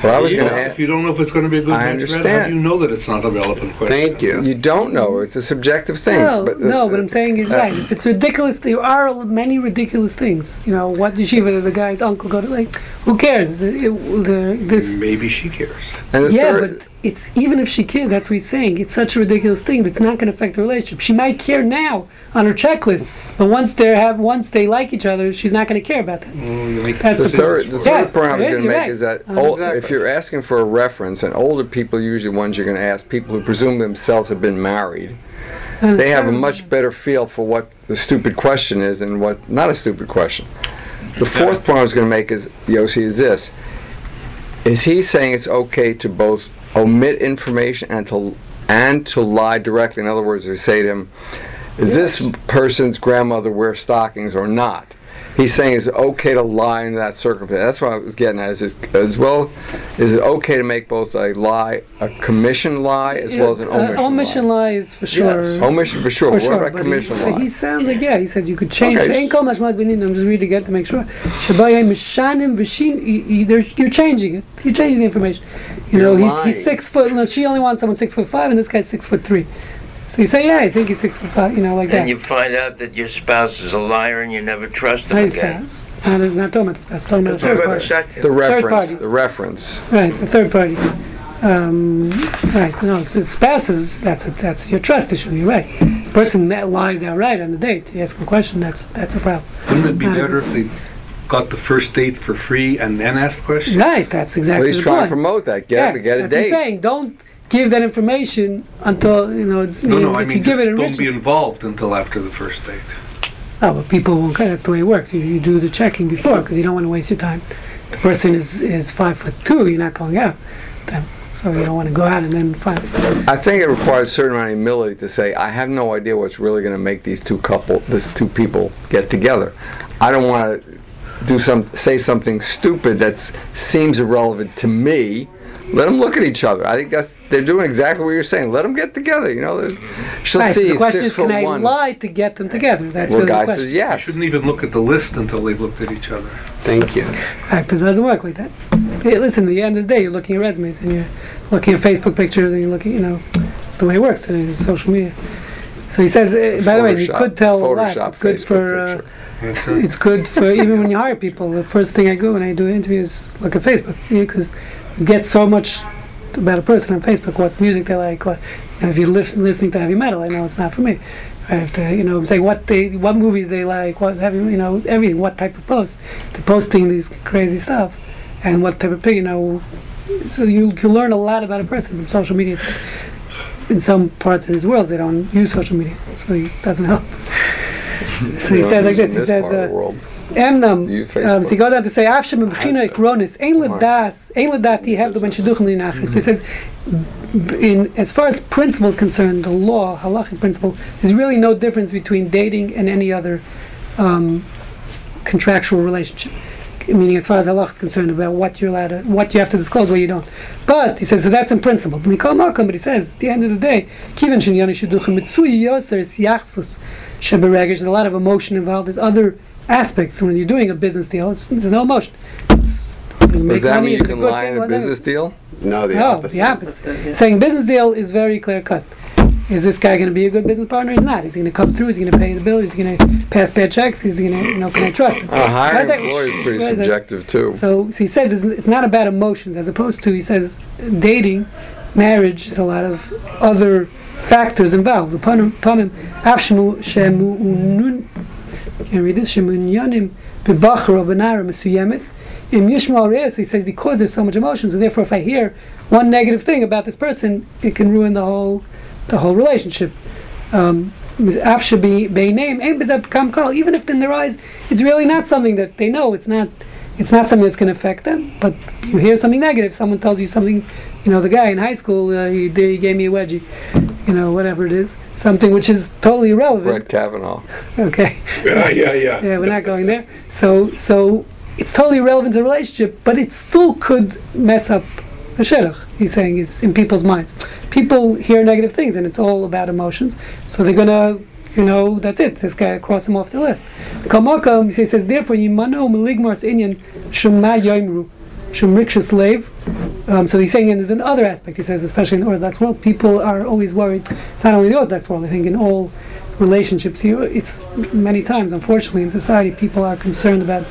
What I was You going know, to if ask, you don't know if it's going to be a good I match, understand. Red, how do you know that it's not a relevant question? Thank you. you don't know. It's a subjective thing. No, but, uh, no, what I'm saying is uh, right. If it's ridiculous, there are many ridiculous things. You know, what yeshiva did the guy's uncle go to? Like, who cares? The, it, the, this, Maybe she cares. And the yeah, third, but it's even if she cares, that's what he's saying. It's such a ridiculous thing that's not going to affect the relationship. She might care now on her checklist, but once they have, once they like each other, she's not going to care about that. Well, That's The the third, the third Yes, point I was yeah, going to you're make right. is that Uh, old, if you're asking for a reference, and older people are usually ones you're going to ask, people who presume themselves have been married, And they have a much better feel for what the stupid question is and what not a stupid question. The fourth point I was going to make is, Yossi, is this. Is he saying it's okay to both omit information and to and to lie directly? In other words, they say to him, is this person's grandmother wear stockings or not? He's saying it's okay to lie in that circumstance. That's what I was getting at. Is just, as well, is it okay to make both a lie, a commission lie, as well as an Uh, omission, omission lie? lie is for sure. Yes, omission for sure. For but sure, what about commission he, lie? he sounds like yeah. He said you could change. Okay. Ain't much much benin. I'm just reading again to make sure. Shabaya mishanim v'shin. you- you- there's- You're changing it. You're changing the information. You know, he's, he's six foot. No, she only wants someone six foot five, and this guy's six foot three. So you say, yeah, I think he's six foot five. You know, like that. And you find out that your spouse is a liar and you never trust Not him his again. spouse. Not, not talking about the spouse. Talking about the third party. The reference. party. The reference. Right, the third party. Um, right, no, so spouses, that's a, that's your trust issue, you're right. Person that lies outright on the date, you ask him a question, that's, that's a problem. Wouldn't it be Not a better if they got the first date for free and then asked questions? Right, that's Well, exactly he's the trying to point. promote that. Get, Yes, get a that's what he's date. saying, don't give that information until, you know, it's, No, no, if I you mean, give it don't be involved until after the first date. Ah, no, but people won't care, that's the way it works, you, you do the checking before, because you don't want to waste your time. The person is, is five foot two, you're not going out, then, so you don't want to go out and then find, I think it requires a certain amount of humility to say, I have no idea what's really going to make these two couple, these two people get together. I don't want to do some, say something stupid that seems irrelevant to me. Let them look at each other. I think that's they're doing exactly what you're saying. Let them get together. You know, she'll right, see the question six is, can I one. lie to get them together, that's Well, really the guy question. says You shouldn't even look at the list until they've looked at each other. Thank you. Right, but it doesn't work like that. Hey, listen, at the end of the day, you're looking at resumes and you're looking at Facebook pictures and you're looking, you know, it's the way it works today, it's social media. So he says, uh, by the way, you could tell a lot. It's good Facebook for, uh, picture. That's it. it's good for even when you hire people. The first thing I do when I do interviews, is look at Facebook because you get so much about a person on Facebook, what music they like, what, you know, if you're listen, listening to heavy metal, I know it's not for me. I have to, you know, say what they, what movies they like, what have you, you know, everything, what type of posts. They're posting these crazy stuff, and what type of, you know, so you can learn a lot about a person from social media. in some parts of his world they don't use social media, so he doesn't help. so he says like this. He says. Uh, Emnam, um, so he goes on to say, Afshem B'china Ikronis, Ein Ledas, Ein Ledati Hebdo Ben Shidduchim Linachim. So he says, in as far as principle is concerned, the law, halachic principle, there's really no difference between dating and any other um, contractual relationship. Meaning, as far as halach is concerned, about what you're allowed to, what you have to disclose, what you don't. But he says, so that's in principle. But Mikol Malcolm, but he says, at the end of the day, Kivan Shinyani Shidduchim Mitsui Yoser is Yachsus Sheberegesh. There's a lot of emotion involved. There's other aspects when you're doing a business deal. It's, there's no emotion. It's, you Does that money, mean you it's a can good lie thing, in a whatever. business deal? No, the No, opposite. the opposite. Yeah. Saying business deal is very clear cut. Is this guy going to be a good business partner? He's not. He's going to come through. He's going to pay the bill. He's going to pass bad checks. He's going to, you know, can I trust him? A hire That's it. employee is pretty What is it? subjective too. So, so he says it's, it's not about emotions, as opposed to he says dating, marriage is a lot of other factors involved. Upon upon afshmu shemu unun. Can read this? Shemunyanim bebachar or benara mesuyemes. Im yishma reis. He says because there's so much emotion, so therefore if I hear one negative thing about this person, it can ruin the whole the whole relationship. Um, even if in their eyes it's really not something that they know it's not it's not something that's going to affect them but you hear something negative someone tells you something you know the guy in high school uh, he, he gave me a wedgie you know whatever it is something which is totally irrelevant. Brett Kavanaugh. okay. Yeah, yeah, yeah. yeah we're not going there. So so it's totally irrelevant to the relationship but it still could mess up the shidduch he's saying is in people's minds. People hear negative things and it's all about emotions. So they're gonna you know that's it. This guy cross him off the list. Kamakam he says therefore yimano meligmars inyan shema yoimru shum riksha slave um, so he's saying and there's another aspect he says especially in the orthodox world people are always worried it's not only the orthodox world i think in all relationships you it's many times unfortunately in society people are concerned about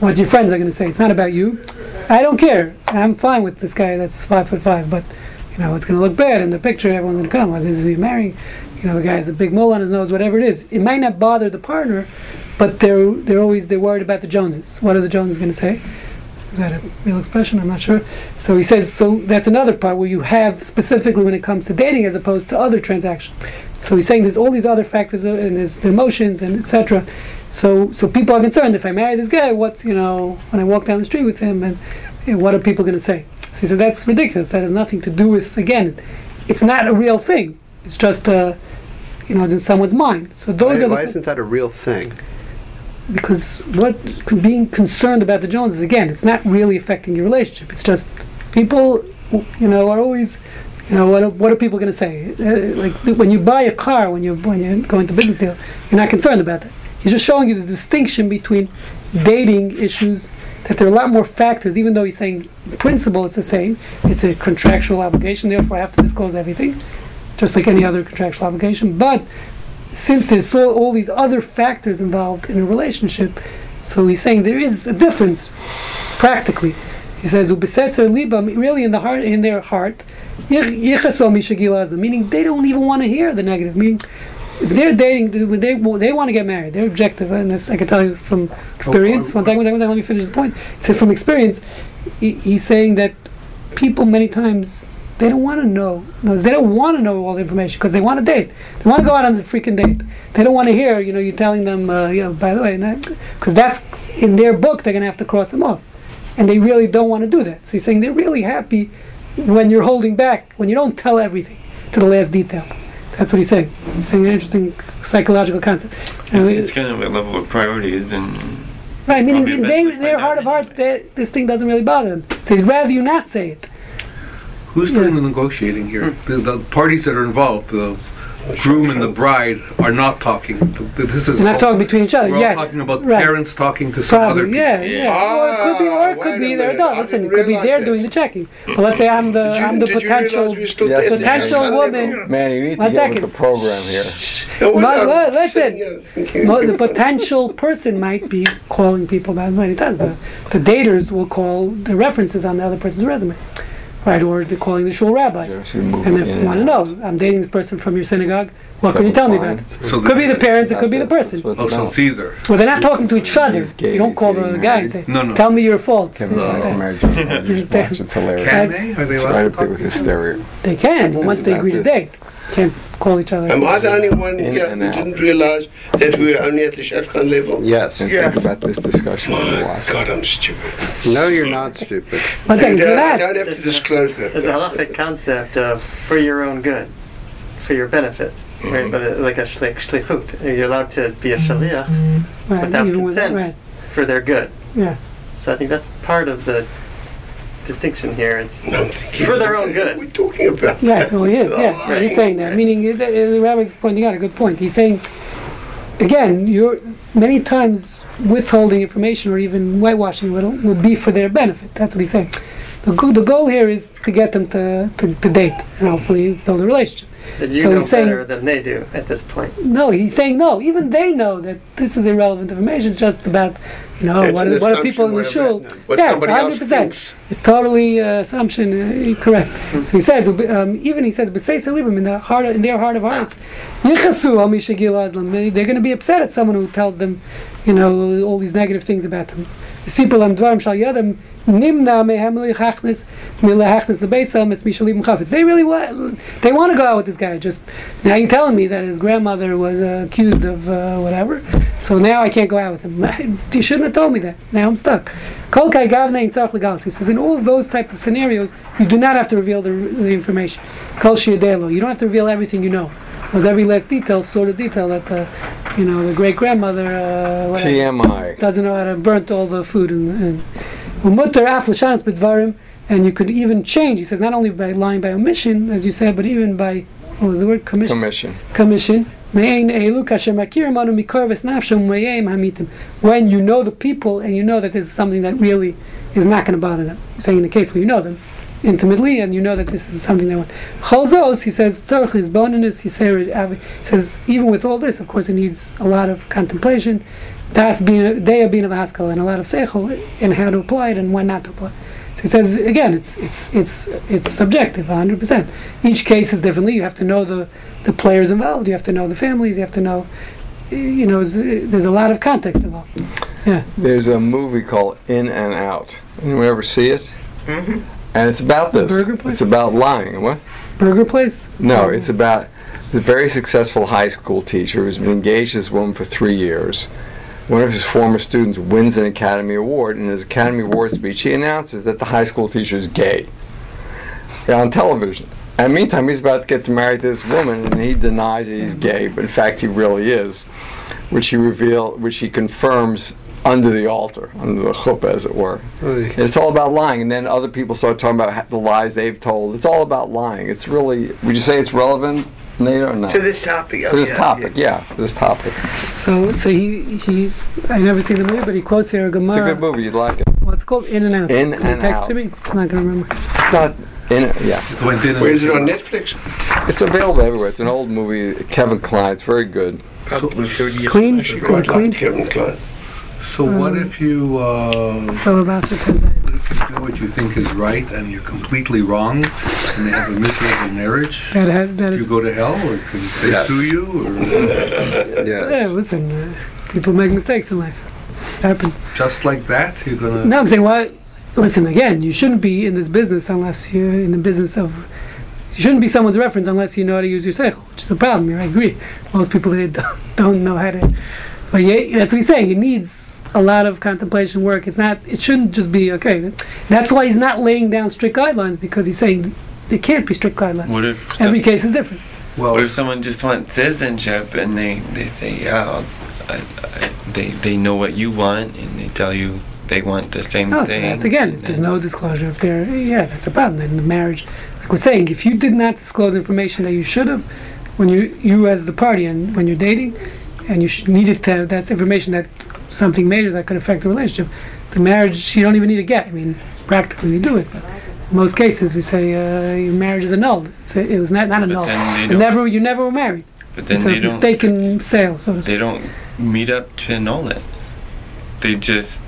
what your friends are going to say. It's not about you. I don't care. I'm fine with this guy that's five foot five but you know it's going to look bad in the picture everyone's going to come whether he's marrying you know the guy has a big mole on his nose whatever it is. It might not bother the partner but they're they're always they're worried about the joneses. What are the joneses going to say is that a real expression? I'm not sure. So he says so that's another part where you have specifically when it comes to dating as opposed to other transactions. So he's saying there's all these other factors uh, and there's the emotions and etc so so people are concerned. If i marry this guy what you know when i walk down the street with him and you know, what are people going to say? So he said that's ridiculous. That has nothing to do with again it's not a real thing. It's just uh, you know it's in someone's mind. So those Why, are why isn't that a real thing? Because what being concerned about the Joneses again, it's not really affecting your relationship. It's just people, you know, are always, you know, what are, what are people going to say? Uh, like when you buy a car, when you when you're going to business deal, you're not concerned about that. He's just showing you the distinction between dating issues. That there are a lot more factors, even though he's saying in principle it's the same. It's a contractual obligation, therefore I have to disclose everything, just like any other contractual obligation. But since there's so, all these other factors involved in a relationship, so he's saying there is a difference practically. He says, "Ubeseser libam," really in the heart, in their heart, yich- yichaso mishagilazna, meaning they don't even want to hear the negative. Meaning, if they're dating, they they, they want to get married. They're objective, and this I can tell you from experience. Oh, one second, one second, one second. Let me finish this point. He said from experience, he, he's saying that people many times they don't want to know. No, they don't want to know all the information because they want to date. They want to go out on the freaking date. They don't want to hear, you know, you're telling them, uh, you know, by the way, because that's in their book. They're gonna have to cross them off, and they really don't want to do that. So he's saying they're really happy when you're holding back, when you don't tell everything to the last detail. That's what he's saying. He's saying an interesting psychological concept. And It's, it's kind of a level of priorities than. right, meaning in they, we their heart of hearts, they, this thing doesn't really bother them. So he'd rather you not say it. Who's doing the negotiating here? The, the parties that are involved, the groom and the bride, are not talking. This is They're not talking between each other. We're all yes. talking about right. parents talking to some other Probably, people. yeah, yeah. or it could be, or it Ah, could wait be a they're minute. adult. I Listen, it didn't could be realize they're that. doing the checking. But let's say I'm the you- I'm the did you realize potential. we still Yes, potential I woman. Man, you need One to get second. with the program here. Yeah, well, But, but listen, sitting Mo- the potential person might be calling people about many times. The, the daters will call the references on the other person's resume, right? Or they're calling the shul rabbi. And if you want to know, I'm dating this person from your synagogue, what can you tell me about it? So Could be the parents, it could be the person. Oh, so it's either. Well, they're not talking to each other. You don't call the getting guy and say, No, no. "Tell me your faults." Kevin Uh, Bacon married John Lennon. You should watch, It's hilarious. Can they? Are they allowed right to up there talk with to each other? hysteria. They can, but once they agree to date. Can't call each other. Am I the only one In here and who out. didn't realize that we were only at the Shashkan level? Yes. And Yes. think about this discussion on the watch. God, I'm stupid. No, you're not stupid. One second, I for don't, I that, don't have to disclose that. There's a halachic concept of for your own good, for your benefit, right? But uh, like a shlich, shlichut, you're allowed to be a shaliach right, without even with- consent right, for their good. yes. So I think that's part of the distinction here. It's, No, it's thinking, for their own good. We're talking about? Right, well, he is, yeah. Right. He's saying that. Meaning, the rabbi's pointing out a good point. He's saying, again, you're many times withholding information or even whitewashing a little would be for their benefit. That's what he's saying. The, go- the goal here is to get them to, to, to date and hopefully build a relationship. That you So know he's saying- better than they do at this point. No, he's saying no. Even they know that this is irrelevant information. Just about, you know, It's what, are- what are people in the whatever, shul. what yes, 100%. It's totally uh, assumption uh, correct. So he says, um, even he says, "B'seis libim in the heart, in their heart of hearts, yichasu al mishagil azlam." They're going to be upset at someone who tells them, you know, all these negative things about them. They really want, they want to go out with this guy. Just now, you're telling me that his grandmother was uh, accused of uh, whatever, so now I can't go out with him. you shouldn't have told me that. Now I'm stuck. Kol kai gavne in tzarch legalis. He says in all those type of scenarios, you do not have to reveal the, the information. Kol shiadelo. You don't have to reveal everything you know. Because every last detail, sort of detail that, uh, you know, the great grandmother uh, TMI. doesn't know how to burnt all the food and. and Umutter af b'dvarim, and you could even change. He says not only by lying by omission, as you said, but even by what was the word commission Commission. commission. Me'ein elu kasher makirim anu mikorves nafsham me'eim hamitim. When you know the people and you know that this is something that really is not going to bother them. He's saying in the case where you know them intimately and you know that this is something they want. Cholzos, he says, tzarich is boninus, he says, he says, even with all this, of course, it needs a lot of contemplation. Das being they are being of haskell and a lot of seichel and how to apply it and when not to apply. So he says again, it's it's it's it's subjective, 100. percent Each case is differently. You have to know the the players involved. You have to know the families. You have to know, you know, there's there's a lot of context involved. Yeah. There's a movie called In and Out. Anyone ever see it? Mm-hmm. And it's about this. Burger place? It's about lying. What? Burger place. No, oh. it's about the very successful high school teacher who's been engaged to this woman for three years. One of his former students wins an Academy Award, and in his Academy Award speech, he announces that the high school teacher is gay on television. And meantime, he's about to get married to this woman, and he denies that he's gay, but in fact, he really is, which he reveal, which he confirms under the altar, under the chuppah, as it were. And It's all about lying, and then other people start talking about the lies they've told. It's all about lying. It's really. Would you say it's relevant, Nate, or not? To this topic. oh, To this yeah, topic, yeah, to this topic. So so he he I never seen the movie, but he quotes here a It's a good movie. You'd like it. What's it called? In and Out. In Can you and text Out. to me? I'm not gonna remember. It's not in it. Yeah, Went. Where is it on Netflix? it's available everywhere. It's an old movie. Kevin Kline. It's very good. Probably 30 years Clean? I should quite Clean? like Kevin Klein. So what Um, if you, uh, Phil Bassett says that. what if you do what you think is right and you're completely wrong, and they have a miserable marriage? That has that Do is. you go to hell, or can they Yes. sue you, or Yeah, Yes. listen, uh, people make mistakes in life. It's happened. just like that? You're gonna. No, I'm saying what? Listen again. You shouldn't be in this business unless you're in the business of. You shouldn't be someone's reference unless you know how to use your seichel, which is a problem. here, I agree. Most people today don't, don't know how to. But yeah, that's what he's saying. It needs a lot of contemplation work. It's not. It shouldn't just be okay. That's why he's not laying down strict guidelines because he's saying there can't be strict guidelines. What if Every case is different. Well, what if someone just wants citizenship and they they say yeah I'll, I, I, they they know what you want and they tell you they want the same No, so thing. that's again. If there's no disclosure, if there, yeah, that's a problem. Then the marriage, like we're saying, if you did not disclose information that you should have, when you you as the party and when you're dating, and you sh- needed to have that's information that something major that could affect the relationship, the marriage you don't even need to get. I mean, practically you do it, but in most cases we say uh, your marriage is annulled. It's a- It was not not But annulled. then they never you never were married. but then It's they a don't. mistaken sale, so to speak. They don't meet up to annul it. They just,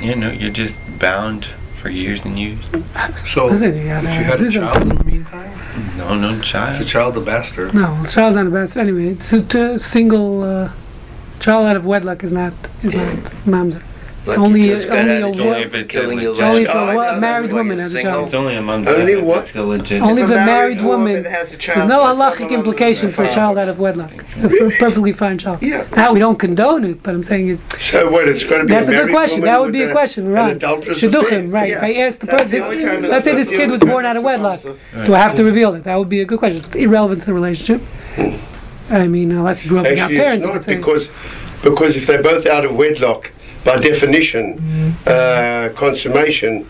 you know, you're just bound for years and years. so if Listen, you you gotta had a child in the meantime, No, no child. is the child. child a bastard? No, child's not the best. Anyway, it's a, t- single uh, child out of wedlock is not is not mamzer. Like Only- you only a of wo- Only if it's killing a your Only last for guy. what- married when woman you're a child. It's only a month. Only if what? It's a legit. Only If if a a married woman. has a child There's no halachic other implications for a child out of wedlock. It's a per- perfectly fine child. Yeah. Now, we don't condone it, but I'm saying is So what? It's going to be that's a a good married question. woman That would with be a question, An right? adulterous Shidduchim, affair. right? If I Yes, ask the that's person, the only time let's say this the kid was born out of wedlock, do I have to reveal it? That would be a good question. It's irrelevant to the relationship. Hmm. I mean, unless you grew up without Actually, parents, it's not because because if they're both out of wedlock, by definition, uh, consummation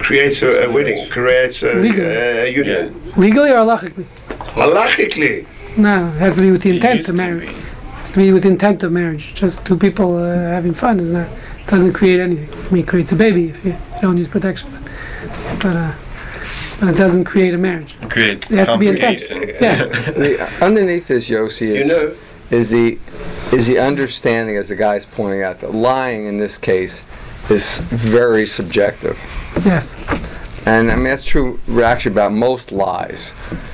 creates a, a wedding, creates a, Legally. a union. Legally or halachically? Halachically, No, it has to be with the intent of to marriage. be. It has to be with intent of marriage. Just two people uh, having fun is not doesn't create anything. I mean, it creates a baby if you don't use protection, but but, uh, but it doesn't create a marriage. It creates It has to be intent. complications. Yes. The, underneath this, Yossi, is you know. is the is the understanding, as the guy's pointing out, that lying in this case is very subjective. Yes. And I mean that's true actually about most lies.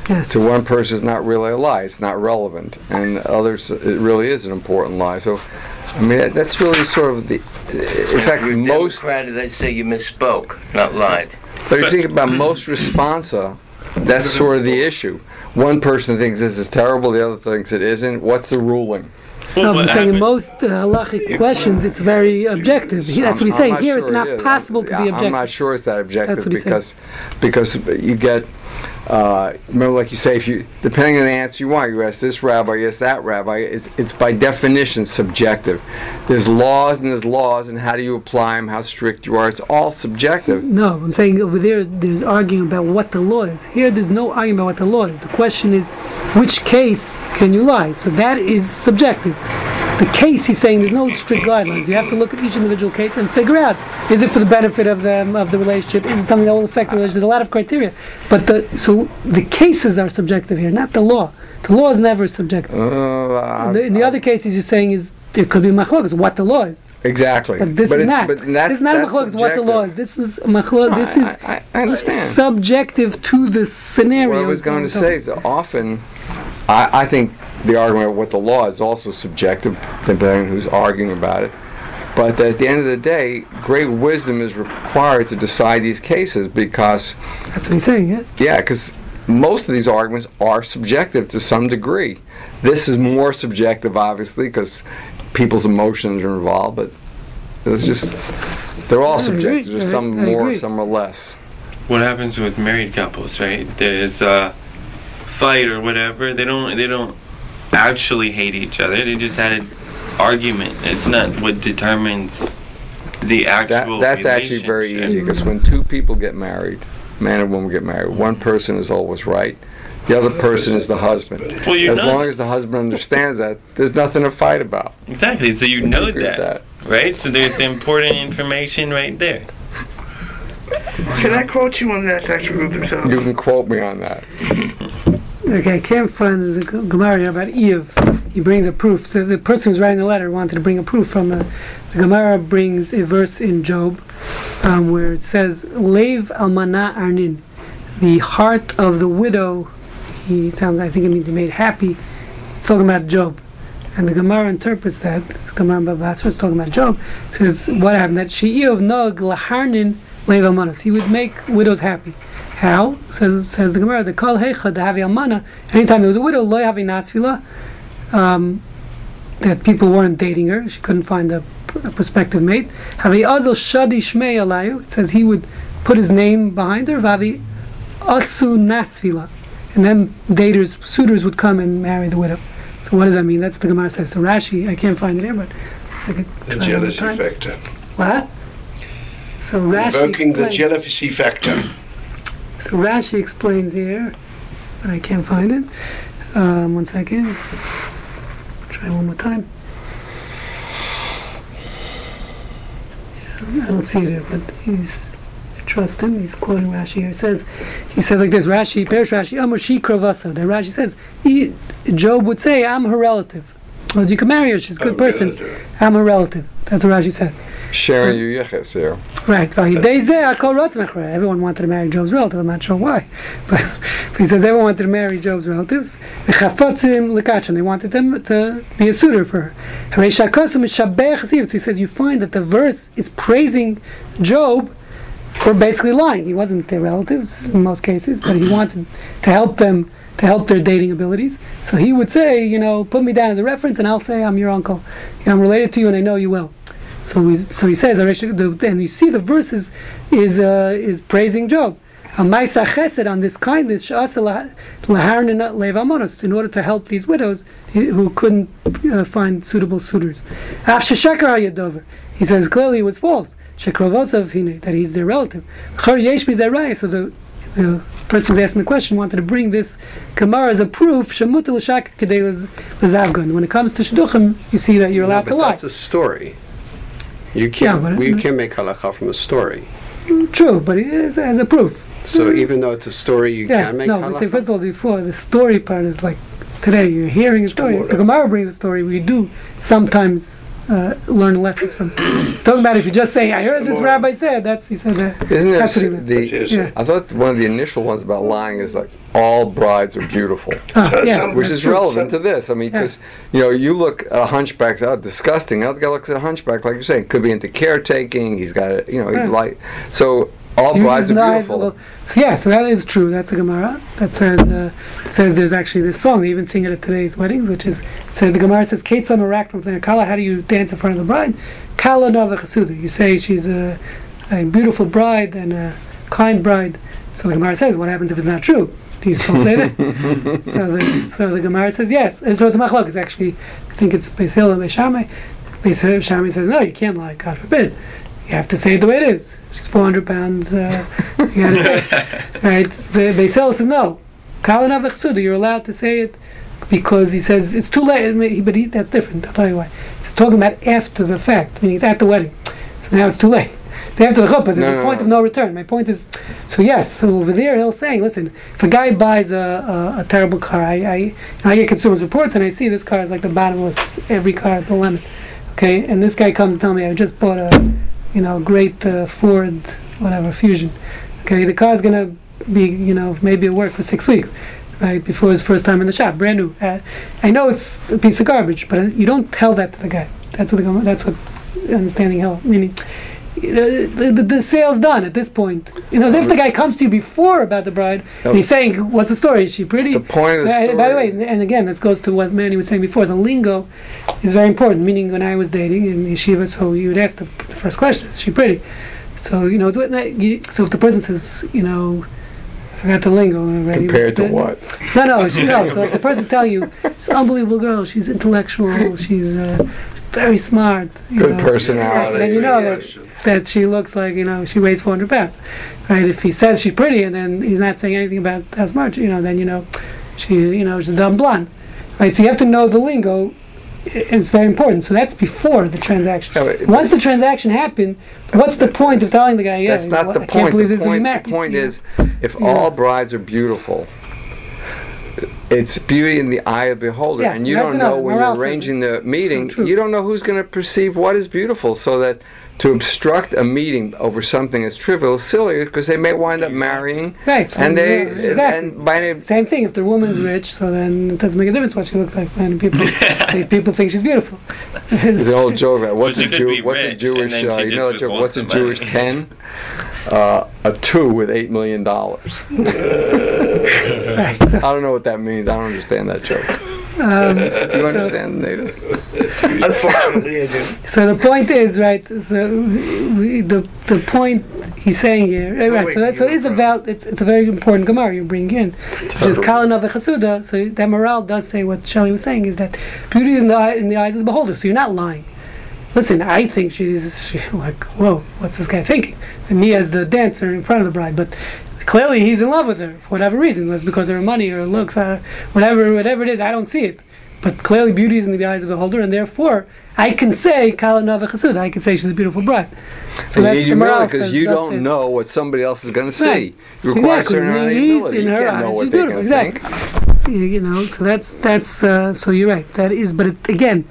Yes. To one person, it's not really a lie; it's not relevant, and others, it really is an important lie. So, I mean that, that's really sort of the. In fact, You're a most. Democrat, as I say, you misspoke, not lied. But if you think about most responsa, that's sort of the issue. One person thinks this is terrible; the other thinks it isn't. What's the ruling? Well, No, what I'm saying in most uh, halachic questions, it's very objective. He, that's what he's I'm saying. not Here, it's not it is. possible to I'm- be I'm not sure it's that objective That's what he's because because you get uh, remember like you say if you depending on the answer you want you ask this rabbi you ask that rabbi it's it's by definition subjective. There's laws and there's laws and how do you apply them how strict you are it's all subjective. No, I'm saying over there, there's arguing about what the law is. Here, there's no argument about what the law is. The question is, which case can you lie? So that is subjective. The case, he's saying, there's no strict guidelines. You have to look at each individual case and figure out: is it for the benefit of the of the relationship? Is it something that will affect the relationship? There's a lot of criteria, but the so the cases are subjective here, not the law. The law is never subjective. Uh, the, in the other cases, you're saying is there could be machlokas, what the law is. exactly. But this is it's- not. But that's, this is not a that's machlokes what the law is. This is a machlokes. This is I, I, I subjective to the scenario. What I was going to say is often, I, I think the argument of what the law is also subjective, depending on who's arguing about it. But at the end of the day, great wisdom is required to decide these cases because, That's what he's saying. Yeah. yeah, because most of these arguments are subjective to some degree. This is more subjective, obviously, because people's emotions are involved, but it's just, they're all I agree. subjective. There's I- some more, some are less. what happens with married couples, right? There's a fight or whatever. They don't they don't actually hate each other. They just had an argument. It's not what determines the That, actual. that's actually very easy because when two people get married, man and woman get married, one person is always right, the other person is the husband. Well, you As know long as the husband understands that, there's nothing to fight about. exactly. So you know Agree with that, right? So there's the important information right there. Can I quote you on that, Dr. Rubenfeld? You can quote me on that. Okay, I can't find the Gemara about Eve. He brings a proof. So the person who's writing the letter wanted to bring a proof from the, the Gemara brings a verse in Job um, where it says, "Lev almana arnin," the heart of the widow. He sounds. I think it means made happy. It's talking about Job, and the Gemara interprets that. The Gemara Bava Basra is talking about Job. Says what happened that she she'iv nog laharnin lev almanas. He would make widows happy. How says says the Gemara the kol heicha the havi almana. Anytime there was a widow, loy havi nasfila. Um, that people weren't dating her. She couldn't find a, a prospective mate. Havi azal shadi shmei alayu. It says he would put his name behind her. Vavi asu nasfila. And then daters, suitors would come and marry the widow. So what does that mean? That's what the Gemara says. So Rashi, I can't find it here, but I could The try one more jealousy factor. What? So Rashi Invoking the explains. jealousy factor. So Rashi explains here, but I can't find it. Um, one second. Try one more time. Yeah, I don't- see it here, but he's. Trust him. He's quoting Rashi here. It says, he says like this. Rashi, Perish Rashi, Amar Shi Kravasa. Then Rashi says, he, Job would say, I'm her relative. Well, you can marry her. She's a good Oh, person. relative. I'm her relative. That's what Rashi says. Sharing your yichus here. Right. Well, he days there, Kol Ratzon Everyone wanted to marry Job's relative. I'm not sure why, but, but he says everyone wanted to marry Job's relatives. V'chafotzim lekachin. They wanted them to be a suitor for her. Harei shakosim mishabech chasiv. So he says you find that the verse is praising Job for basically lying. He wasn't their relatives in most cases, but he wanted to help them to help their dating abilities. So he would say, you know, put me down as a reference, and I'll say I'm your uncle. You know, I'm related to you, and I know you well. So we, so he says, and you see the verse is is, uh, is praising Job. A ma'isa chesed on this kindness levamonos in order to help these widows who couldn't uh, find suitable suitors. Af sheshakar hayadover. He says clearly it was false. That he's their relative. Chor yesh bizarai. So the the person who's asking the question wanted to bring this Gemara as a proof. Shemut l'shak kedei l'zavgun. When it comes to shidduchim, you see that you're allowed but to lie. that's a story. You can't. we can make halacha from a story. Mm, true, but it is as a proof. So mm. even though it's a story, you Yes, can make no, halacha. first of all, before the story part is like today you're hearing a story. The Gemara brings a story. We do sometimes uh, learn lessons from. Talking about if you just say, "I heard this rabbi said," that's he said that. Isn't That's what he there meant. the? Yeah. I thought one of the initial ones about lying is like all brides are beautiful, Ah, yes, which is true. relevant to this. I mean, because you know, you look at a hunchback, oh, disgusting. Now the guy looks at a hunchback, like you're saying, could be into caretaking. He's got, a, you know, Right. he's like so. All brides are beautiful. So yeah, so that is true. That's a Gemara that says uh, says there's actually this song. They even sing it at today's weddings, which is so the Gemara says Kate Samarak from Kala. How do you dance in front of the bride? Kala Nava Chasuda. You say she's a, a beautiful bride and a kind bride. So the Gemara says, what happens if it's not true? Do you still say that? so the so the Gemara says yes. And so it's machlok. It's actually I think it's Beis Hillel and Beis Shammai. Beis Shammai says no, you can't lie. God forbid. You have to say it the way it is. She's 400 pounds. Uh, you gotta say it. Right? Be- says no. You're allowed to say it because he says it's too late. But he, that's different. I'll tell you why. He's talking about after the fact. Meaning it's at the wedding. So now it's too late. It's after the chuppah. There's No, a point no. of no return. My point is, so yes, so over there he'll saying, listen, if a guy buys a, a, a terrible car, I, I I get consumers reports and I see this car is like the bottomless every car at the lemon. Okay, and this guy comes and tells me I just bought a, you know, great uh, Ford whatever Fusion. Okay, the car's gonna be you know maybe at work for six weeks. Right before his first time in the shop, brand new. Uh, I know it's a piece of garbage, but you don't tell that to the guy. That's what the, that's what understanding hell meaning. The, the, the sale's done at this point. You know, if the guy comes to you before about the bride, oh. and he's saying, "What's the story? Is she pretty?" The point of the story. By the way, and again, this goes to what Manny was saying before. The lingo is very important. Meaning, when I was dating in yeshiva, so you would ask the, the first question: Is she pretty? So you know, so if the person says, you know, forgot the lingo already. compared to what? No, no, she, no. So the person's telling you, she's an unbelievable girl. She's intellectual. She's uh, very smart. You Good know. personality. Then you know that, that she looks like you know she weighs 400 pounds, right? If he says she's pretty and then he's not saying anything about how much, you know, then you know she you know she's a dumb blonde, right? So you have to know the lingo. It's very important. So that's before the transaction. Yeah, but- Once the transaction happened, what's the point of telling the guy? Yeah, That's know not the I can't point. believe The this is point, married. the point is, if Yeah. all brides are beautiful, it's beauty in the eye of the beholder, Yes, and you don't know when you're arranging the meeting. True. You don't know who's going to perceive what is beautiful, so that to obstruct a meeting over something as trivial is silly because they may wind up marrying, Right. so, and they yeah, exactly. and by the, Same thing. If the woman's rich, so then it doesn't make a difference what she looks like. And people, they- people think she's beautiful. There's an old joke about what's a Jew, what's a rich, Jewish, and then uh, you know joke, what's a the. Jewish ten? Uh, a two with eight million dollars. right. So, I don't know what that means. I don't understand that joke. um, You so, understand, Native? Unfortunately, I do. so the point is right. So we, the the point he's saying here, right? So that so it is about, it's, it's a very important gemara you bring in, which is kalana v'chasuda. So that morale does say what Shelley was saying is that beauty is in the eye, in the eyes of the beholder. So you're not lying. Listen, I think she's, she's like, whoa, what's this guy thinking? And me as the dancer in front of the bride, but clearly he's in love with her for whatever reason. It's because of her money or her looks, uh, whatever, whatever it is. I don't see it, but clearly beauty is in the eyes of the beholder, and therefore I can say kala nava chasud. I can say she's a beautiful bride. So you need humility because you don't say- know what somebody else is going to see. Right. You require Exactly. certain amount of He's humility. in You her can't know eyes, what they're beautiful. going to Exactly. think. you, you know so that's that's uh, so you're right that is but it, again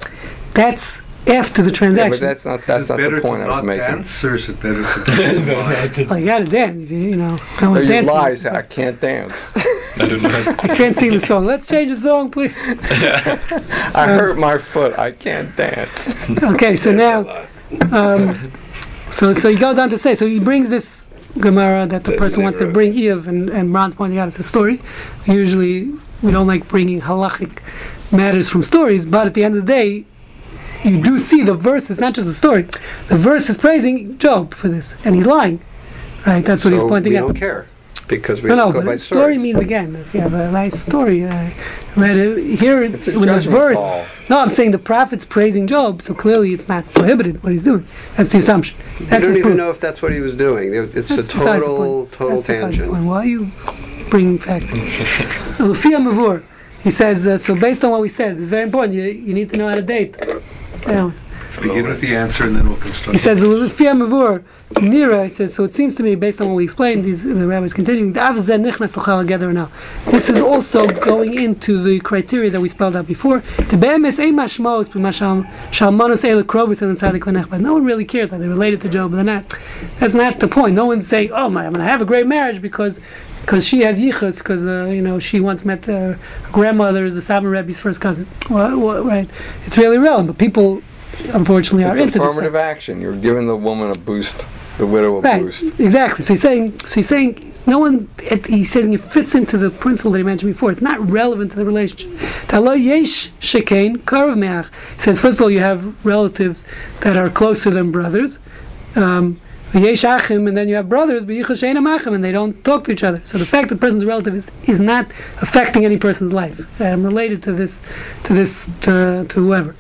that's after the Yeah, but that's not that's is not the point to I was not making. dance, or is it better to dance? well, you gotta dance, you, you know. No No, one's you dancing. lies. I can't dance. I can't sing the song. Let's change the song, please. I hurt my foot. I can't dance. Okay, so now, um, so so he goes on to say, so he brings this Gemara that the person wants to bring Eve, and, and Ron's pointing out it's a story. Usually, we don't like bringing halachic matters from stories, but at the end of the day, you do see the verse. is not just a story. The verse is praising Job for this, and he's lying. Right? That's what he's pointing we out. don't care because we No, no, go by story means again, if you have a nice story, uh, read it, here It's a with the verse. call. No, I'm saying the prophet's praising Job, so clearly it's not prohibited what he's doing. That's the assumption. You That's don't even proof. know if that's what he was doing. It's That's a total, point. total That's tangent. point. Why are you bringing facts in? He says, uh, so based on what we said, it's very important. You, you need to know how to date. Yeah. Let's begin with the answer and then we'll construct. He says, Lufia Mavur, Nira, he says, so it seems to me, based on what we explained, these, the rabbi's continuing, "Av zeh nichnas l'chal together now. This is also going into the criteria that we spelled out before. The be'emes ein mashmos b'masham shalmanos eile krovis and tzadik v'nech. But no one really cares. Are they're related to Job or they're not? That's not the point. No one's saying, oh my, I'm going to have a great marriage because because she has yichus, because uh, you know she once met uh, her grandmother is the Sabbath Rebbe's first cousin. Well, well, right? It's really relevant, but people, unfortunately, are It's into this. affirmative action. You're giving the woman a boost, the widow a Right, boost. exactly. So he's saying, so he's saying, no one. It, he says it fits into the principle that he mentioned before. It's not relevant to the relationship. Ta'lo yesh shekain karov me'ach. He says, first of all, you have relatives that are closer than brothers. Um, and then you have brothers, but yichus she'ein achim, and they don't talk to each other. So the fact that the person's relative is, is not affecting any person's life. I'm related to this, to this, to, to whoever.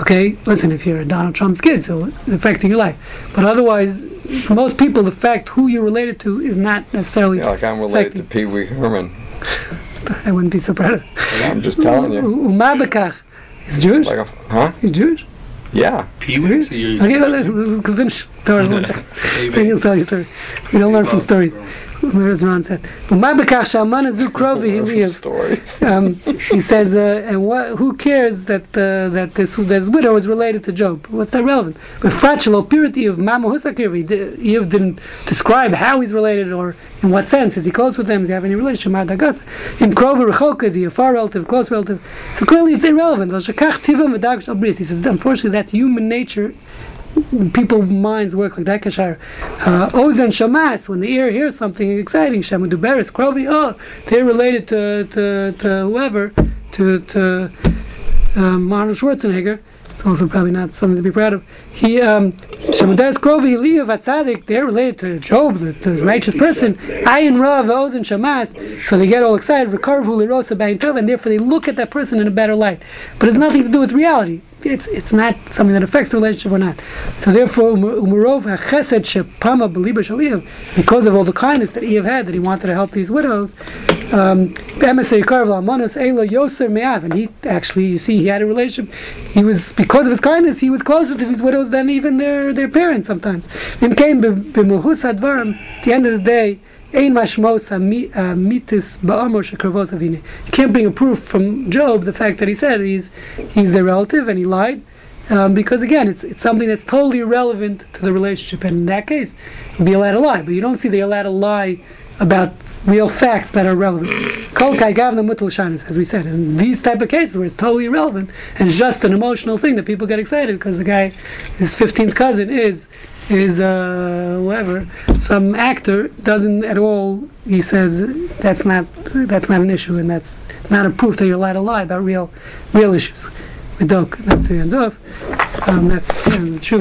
Okay, listen, if you're Donald Trump's kid, so it's affecting your life. But otherwise, for most people, the fact who you're related to is not necessarily. Yeah, like I'm related to. Pee Wee Herman. I wouldn't be so proud of. I'm just telling you. Umabekach. He's Jewish. Like a, huh? He's Jewish. Yeah. Pee-wee? Okay, let's, let's finish. Sorry, one second. Then he'll tell you a story. We don't learn from stories. As Ron said. Umabekach shaman azu krovi hiliyev. Stories. um, he says, uh, and what, who cares that uh, that this that his widow is related to Job? What's that relevant? But fratural purity of Mama Husakir, Eve didn't describe how he's related or in what sense. Is he close with them? Does he have any relationship? In Krover is he a far relative, close relative? So clearly it's irrelevant. He says, unfortunately, that's human nature. People's minds work like that. Kashar. Uh, Ozen Shamas, when the ear hears something exciting, Shamudu Beres, Krovi, oh, they're related to, to, to whoever, to, to um, Arnold Schwarzenegger. It's also probably not something to be proud of. He, um, Shamudas Krovi, Eliyav, Atzadik, they're related to Job, the, the righteous person. Ayin Rav, Ozen Shamas. So they get all excited, and therefore they look at that person in a better light. But it's nothing to do with reality. It's it's not something that affects the relationship or not. So therefore, Umurov HaChesed Shepama Beliba because of all the kindness that Eve had, that he wanted to help these widows, um, and he actually, you see, he had a relationship. He was because of his kindness, he was closer to these widows than even their their parents sometimes. At the end of the day. Ein mashmos mitis ba'amor shekravos avine. You can't bring a proof from Job the fact that he said he's he's their relative and he lied, um, because again it's it's something that's totally irrelevant to the relationship. And in that case, you'd be allowed to lie, but you don't see they're allowed to lie about real facts that are relevant. Kol kai gavna mutal shanis, as we said. In these type of cases where it's totally irrelevant and it's just an emotional thing that people get excited because the guy, his 15th cousin is is uh, whoever some actor doesn't at all. He says that's not that's not an issue and that's not a proof that you're allowed to lie about real real issues. Medok, that's the end of. Um, that's the true.